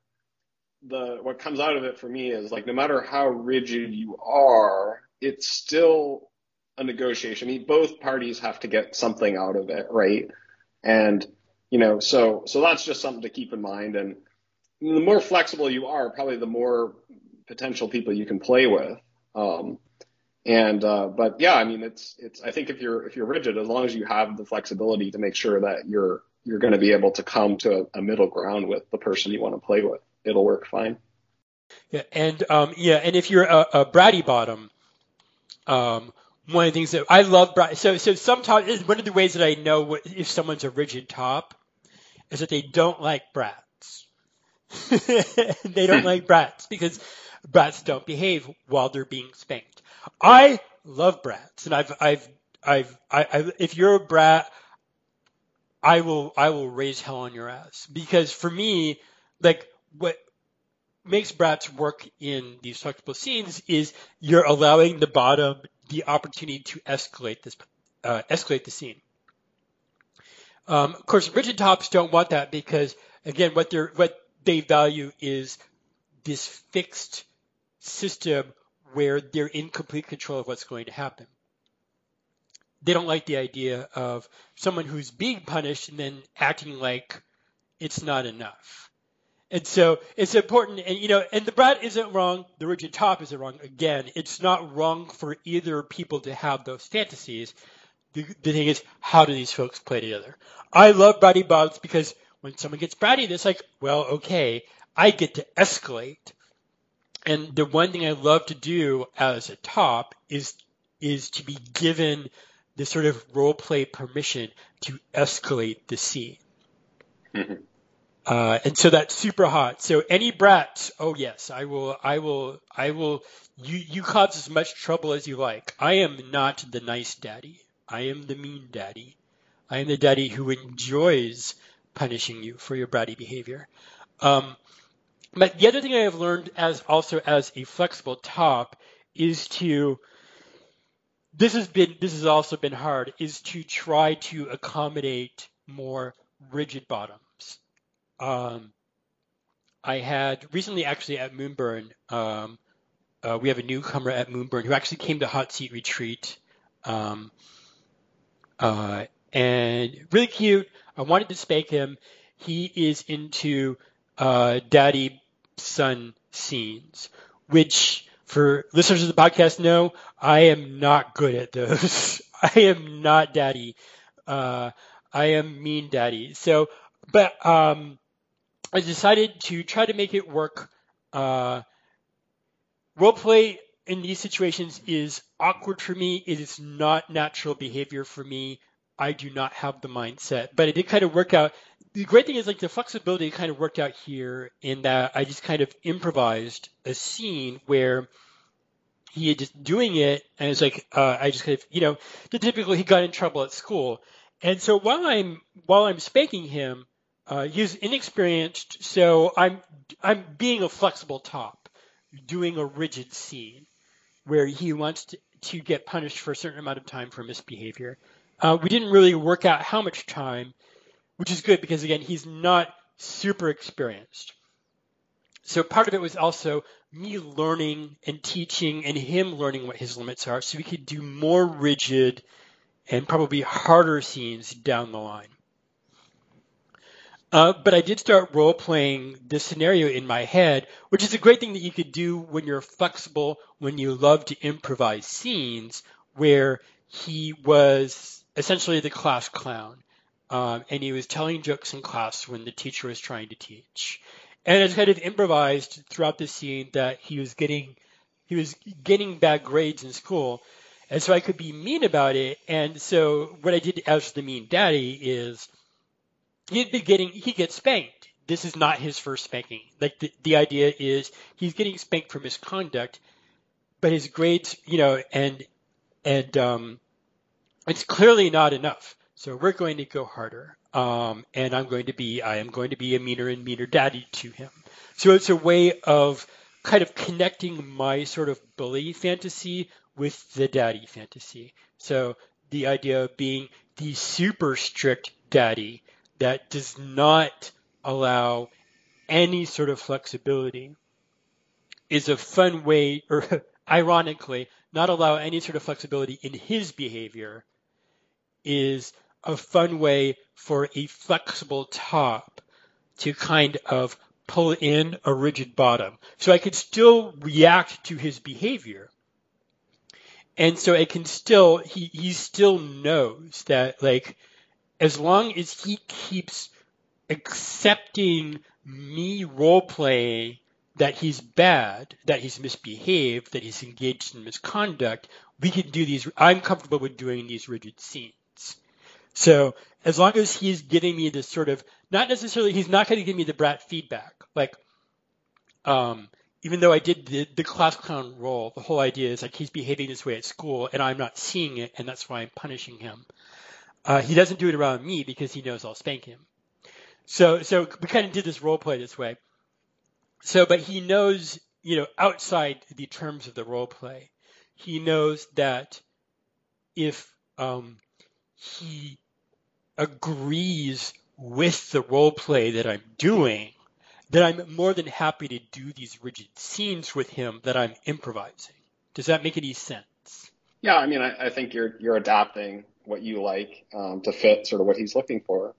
the what comes out of it for me is like no matter how rigid you are, it's still a negotiation. I mean, both parties have to get something out of it, right? And you know, so so that's just something to keep in mind. And the more flexible you are, probably the more potential people you can play with. Um, and uh, but yeah, I mean, it's it's. I think if you're if you're rigid, as long as you have the flexibility to make sure that you're you're going to be able to come to a, a middle ground with the person you want to play with, it'll work fine. Yeah, and um, yeah, and if you're a, a bratty bottom, um, one of the things that I love, so so sometimes one of the ways that I know what, if someone's a rigid top is that they don't like brats. they don't like brats because brats don't behave while they're being spanked. I love brats, and I've I've I've I, I if you're a brat, I will I will raise hell on your ass because for me, like what makes brats work in these flexible scenes is you're allowing the bottom the opportunity to escalate this uh, escalate the scene. Um, of course, rigid tops don't want that because again, what what they value is this fixed system where they're in complete control of what's going to happen. They don't like the idea of someone who's being punished and then acting like it's not enough. And so it's important, and you know, and the brat isn't wrong, the rigid top isn't wrong. Again, it's not wrong for either people to have those fantasies. The, the thing is, how do these folks play together? I love bratty bottoms because when someone gets bratty, it's like, well, okay, I get to escalate and the one thing I love to do as a top is is to be given this sort of role play permission to escalate the scene. Mm-hmm. Uh, and so that's super hot. So any brats, oh yes, I will, I will, I will. You you cause as much trouble as you like. I am not the nice daddy. I am the mean daddy. I am the daddy who enjoys punishing you for your bratty behavior. Um, but the other thing I have learned as also as a flexible top is to this has been this has also been hard is to try to accommodate more rigid bottoms. Um, I had recently actually at Moonburn, um, uh, we have a newcomer at Moonburn who actually came to Hot Seat Retreat, um, uh, and really cute. I wanted to spank him. He is into uh, daddy son scenes, which for listeners of the podcast know, I am not good at those. I am not daddy. Uh, I am mean daddy. So, but um, I decided to try to make it work. Uh, role play in these situations is awkward for me. It is not natural behavior for me. I do not have the mindset, but it did kind of work out the great thing is like the flexibility kind of worked out here in that I just kind of improvised a scene where he had just doing it and it's like uh, I just kind of you know the typical he got in trouble at school and so while I'm while I'm spanking him uh, he's inexperienced so I'm I'm being a flexible top doing a rigid scene where he wants to, to get punished for a certain amount of time for misbehavior. Uh, we didn't really work out how much time which is good because again, he's not super experienced. So part of it was also me learning and teaching and him learning what his limits are so we could do more rigid and probably harder scenes down the line. Uh, but I did start role playing this scenario in my head, which is a great thing that you could do when you're flexible, when you love to improvise scenes, where he was essentially the class clown um, and he was telling jokes in class when the teacher was trying to teach. And it's kind of improvised throughout the scene that he was getting he was getting bad grades in school, and so I could be mean about it. And so what I did as the mean daddy is he'd be getting he gets spanked. This is not his first spanking. Like the, the idea is he's getting spanked for misconduct, but his grades, you know, and and um, it's clearly not enough. So we're going to go harder. Um, and I'm going to be, I am going to be a meaner and meaner daddy to him. So it's a way of kind of connecting my sort of bully fantasy with the daddy fantasy. So the idea of being the super strict daddy that does not allow any sort of flexibility is a fun way, or ironically, not allow any sort of flexibility in his behavior is a fun way for a flexible top to kind of pull in a rigid bottom. So I could still react to his behavior. And so I can still, he, he still knows that like, as long as he keeps accepting me role playing that he's bad, that he's misbehaved, that he's engaged in misconduct, we can do these, I'm comfortable with doing these rigid scenes. So as long as he's giving me this sort of, not necessarily, he's not going to give me the brat feedback. Like, um, even though I did the, the class clown role, the whole idea is like he's behaving this way at school and I'm not seeing it and that's why I'm punishing him. Uh, he doesn't do it around me because he knows I'll spank him. So, so we kind of did this role play this way. So, but he knows, you know, outside the terms of the role play, he knows that if um, he agrees with the role play that I'm doing, then I'm more than happy to do these rigid scenes with him that I'm improvising. Does that make any sense? Yeah, I mean, I, I think you're you're adapting what you like um, to fit sort of what he's looking for.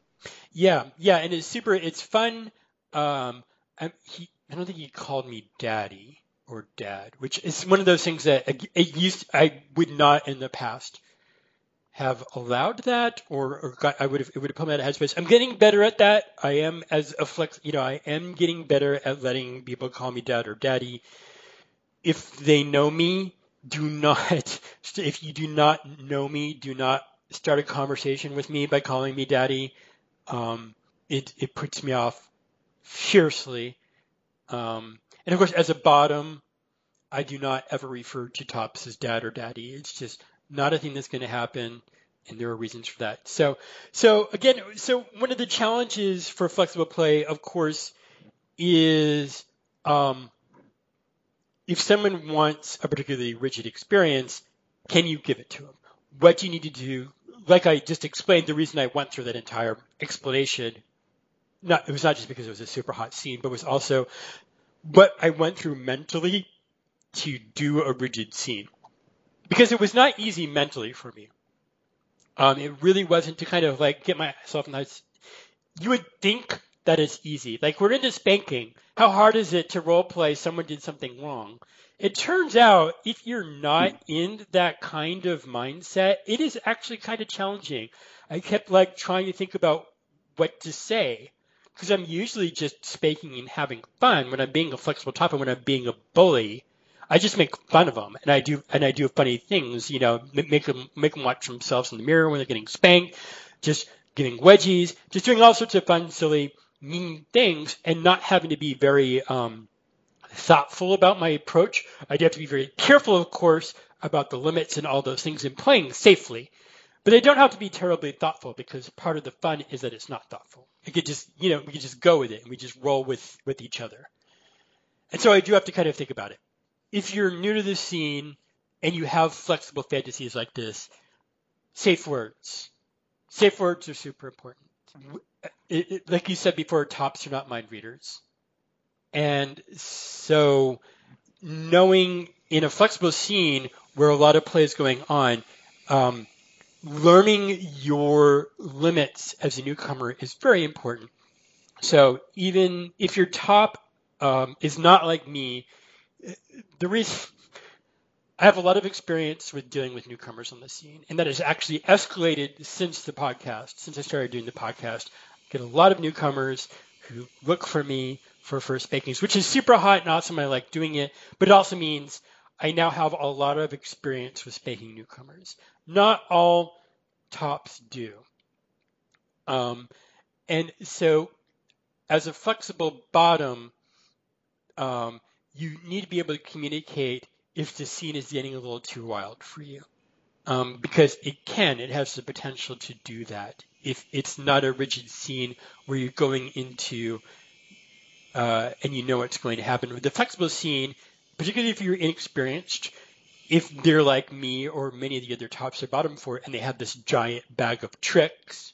Yeah, yeah, and it's super. It's fun. Um, I, he, I don't think he called me daddy or dad, which is one of those things that it used. I would not in the past have allowed that, or, or got, I would have it would have put me out of headspace. I'm getting better at that. I am as a flex, you know, I am getting better at letting people call me dad or daddy. If they know me, do not. If you do not know me, do not start a conversation with me by calling me daddy. Um, it it puts me off fiercely. Um, and of course, as a bottom, I do not ever refer to tops as dad or daddy. It's just not a thing that's going to happen, and there are reasons for that. So, so again, so one of the challenges for flexible play, of course, is um, if someone wants a particularly rigid experience, can you give it to them? What do you need to do? Like I just explained, the reason I went through that entire explanation, not it was not just because it was a super hot scene, but it was also what I went through mentally to do a rigid scene because it was not easy mentally for me. Um, it really wasn't to kind of like get myself in. You would think that it's easy. Like we're into spanking. How hard is it to role play someone did something wrong? It turns out if you're not in that kind of mindset, it is actually kind of challenging. I kept like trying to think about what to say because I'm usually just spanking and having fun when I'm being a flexible top and when I'm being a bully. I just make fun of them, and I do and I do funny things. You know, make them make them watch themselves in the mirror when they're getting spanked, just getting wedgies, just doing all sorts of fun, silly, mean things, and not having to be very um, thoughtful about my approach. I do have to be very careful, of course, about the limits and all those things and playing safely. But I don't have to be terribly thoughtful because part of the fun is that it's not thoughtful. We could just, you know, we could just go with it and we just roll with with each other. And so I do have to kind of think about it if you're new to the scene and you have flexible fantasies like this, safe words. Safe words are super important. Uh, it, it, like you said before, tops are not mind readers. And so knowing in a flexible scene where a lot of play is going on, um, learning your limits as a newcomer is very important. So even if your top um, is not like me, the reason I have a lot of experience with dealing with newcomers on the scene, and that has actually escalated since the podcast. Since I started doing the podcast, I get a lot of newcomers who look for me for first spankings, which is super hot and awesome. I like doing it, but it also means I now have a lot of experience with spanking newcomers. Not all tops do. Um, and so, as a flexible bottom, um, you need to be able to communicate if the scene is getting a little too wild for you. Um, because it can, it has the potential to do that. If it's not a rigid scene where you're going into uh, and you know what's going to happen. With the flexible scene, particularly if you're inexperienced, if they're like me or many of the other tops or bottom four and they have this giant bag of tricks,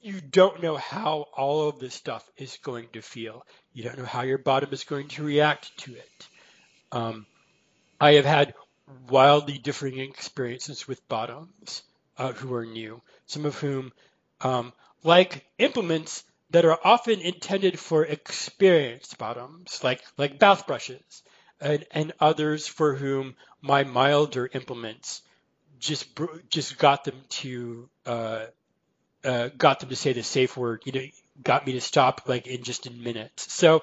you don't know how all of this stuff is going to feel. You don't know how your bottom is going to react to it. Um, I have had wildly differing experiences with bottoms uh, who are new, some of whom, um, like implements, that are often intended for experienced bottoms, like, like bath brushes, and, and others for whom my milder implements just just got them to uh, uh, got them to say the safe word. You know, got me to stop like in just a minute. So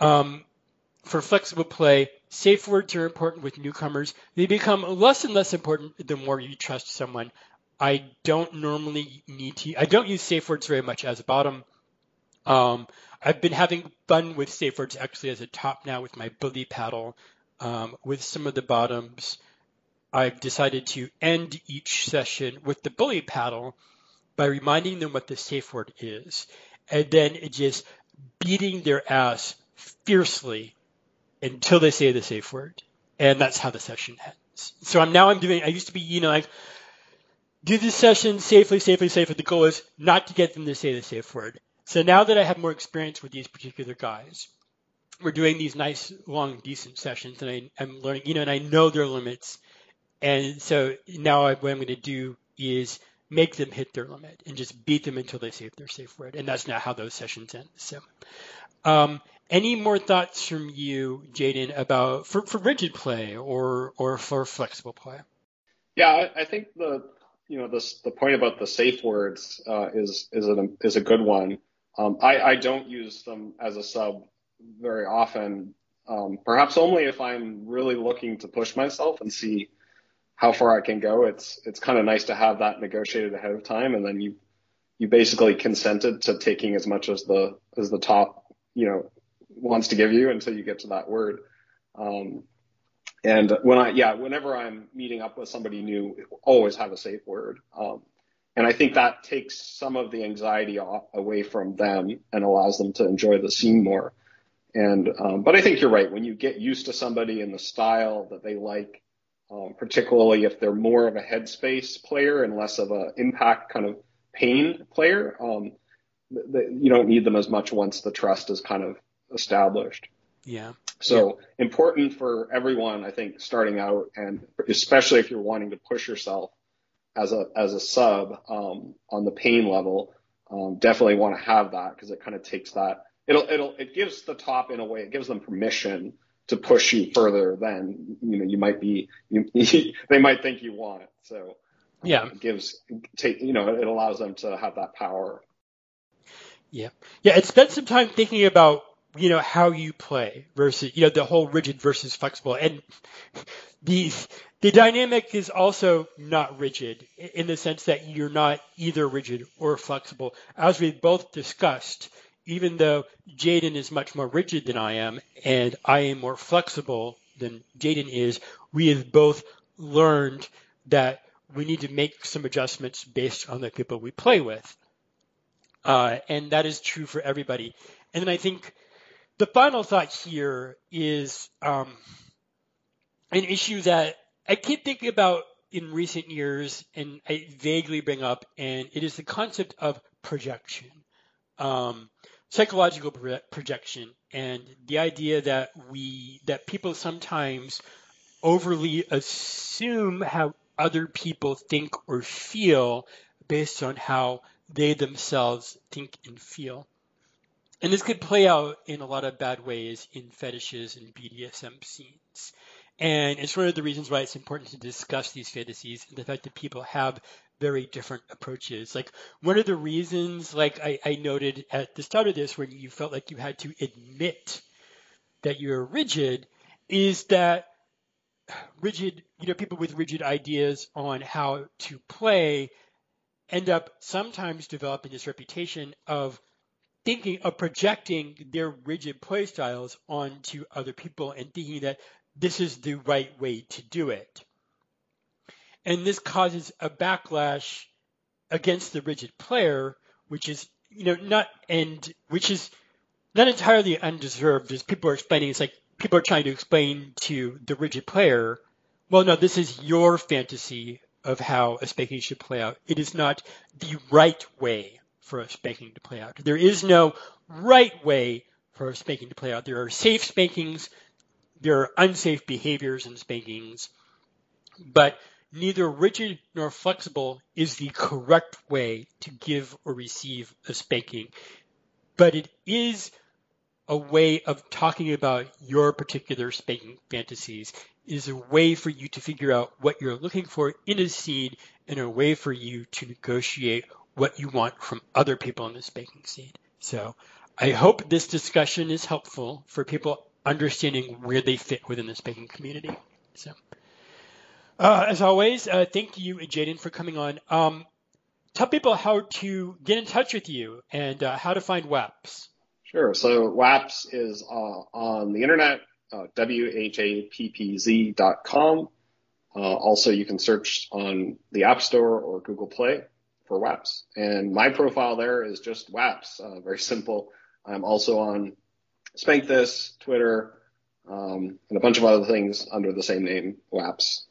um, for flexible play, safe words are important with newcomers. They become less and less important the more you trust someone. I don't normally need to. I don't use safe words very much as a bottom. Um, I've been having fun with safe words actually as a top now with my bully paddle. Um, with some of the bottoms, I've decided to end each session with the bully paddle by reminding them what the safe word is, and then just beating their ass fiercely until they say the safe word, and that's how the session ends. So I'm now I'm doing. I used to be you know like do the session safely, safely, safely. The goal is not to get them to say the safe word. So now that I have more experience with these particular guys, we're doing these nice, long, decent sessions, and I, am learning, you know, and I know their limits. And so now I, what I'm going to do is make them hit their limit and just beat them until they say their safe word. And that's not how those sessions end. So, um, any more thoughts from you, Jaden, about for, for rigid play or or for flexible play? Yeah, I, I think the you know the the point about the safe words uh, is is a is a good one. Um, I, I don't use them as a sub very often. Um, perhaps only if I'm really looking to push myself and see how far I can go. It's it's kind of nice to have that negotiated ahead of time, and then you you basically consented to taking as much as the as the top you know wants to give you until you get to that word. Um, and when I yeah, whenever I'm meeting up with somebody new, always have a safe word. Um, and I think that takes some of the anxiety off, away from them and allows them to enjoy the scene more. And um, but I think you're right. When you get used to somebody and the style that they like, um, particularly if they're more of a headspace player and less of an impact kind of pain player, um, the, you don't need them as much once the trust is kind of established. Yeah. So yeah. important for everyone, I think, starting out, and especially if you're wanting to push yourself as a as a sub um, on the pain level, um, definitely want to have that because it kind of takes that. It'll it'll it gives the top in a way. It gives them permission to push you further than you know you might be. You, they might think you want. it. So um, yeah, it gives take you know it allows them to have that power. Yeah, yeah. It spent some time thinking about you know how you play versus you know the whole rigid versus flexible and the the dynamic is also not rigid in the sense that you're not either rigid or flexible. As we both discussed, even though Jaden is much more rigid than I am and I am more flexible than Jaden is, we have both learned that we need to make some adjustments based on the people we play with. Uh, and that is true for everybody. And then I think the final thought here is um, an issue that I keep thinking about in recent years, and I vaguely bring up, and it is the concept of projection, um, psychological projection, and the idea that we that people sometimes overly assume how other people think or feel based on how they themselves think and feel. And this could play out in a lot of bad ways in fetishes and BDSM scenes. And it's one of the reasons why it's important to discuss these fantasies and the fact that people have very different approaches. Like one of the reasons, like I, I noted at the start of this, when you felt like you had to admit that you're rigid, is that rigid, you know, people with rigid ideas on how to play end up sometimes developing this reputation of thinking of projecting their rigid play styles onto other people and thinking that this is the right way to do it. And this causes a backlash against the rigid player, which is, you know, not, and which is not entirely undeserved as people are explaining. It's like people are trying to explain to the rigid player, well, no, this is your fantasy of how a spanking should play out. It is not the right way for a spanking to play out. There is no right way for a spanking to play out. There are safe spankings there are unsafe behaviors in spankings, but neither rigid nor flexible is the correct way to give or receive a spanking. but it is a way of talking about your particular spanking fantasies. It is a way for you to figure out what you're looking for in a scene and a way for you to negotiate what you want from other people in the spanking scene. So I hope this discussion is helpful for people understanding where they fit within the spanking community. So, uh, as always, uh, thank you, Jaden, for coming on. Um, tell people how to get in touch with you and uh, how to find WHAPZ. Sure. So WHAPZ is uh, on the internet, uh, whapz.com. Uh, also, you can search on the App Store or Google Play for WHAPZ. And my profile there is just WHAPZ, uh, very simple. I'm also on Spank This, Twitter, um, and a bunch of other things under the same name, WHAPZ.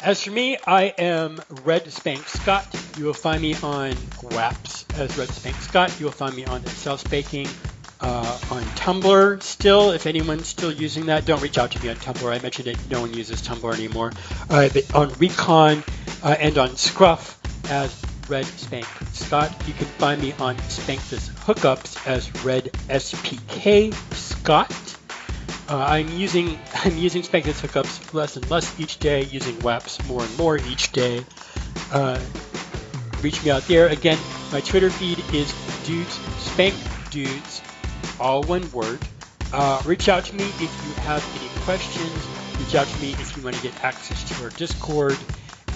As for me, I am Red Spank Scott. You will find me on WHAPZ as Red Spank Scott. You will find me on Self Spanking, uh, on Tumblr still. If anyone's still using that, don't reach out to me on Tumblr. I mentioned it. No one uses Tumblr anymore. Uh, on Recon uh, and on Scruff as Red Spank Scott. You can find me on Spankthis Hookups as Red SPK Scott. Uh, I'm using I'm using Spankthis Hookups less and less each day, using WHAPZ more and more each day. Uh, reach me out there. Again, my Twitter feed is dudes spank dudes, all one word. Uh, reach out to me if you have any questions. Reach out to me if you want to get access to our Discord.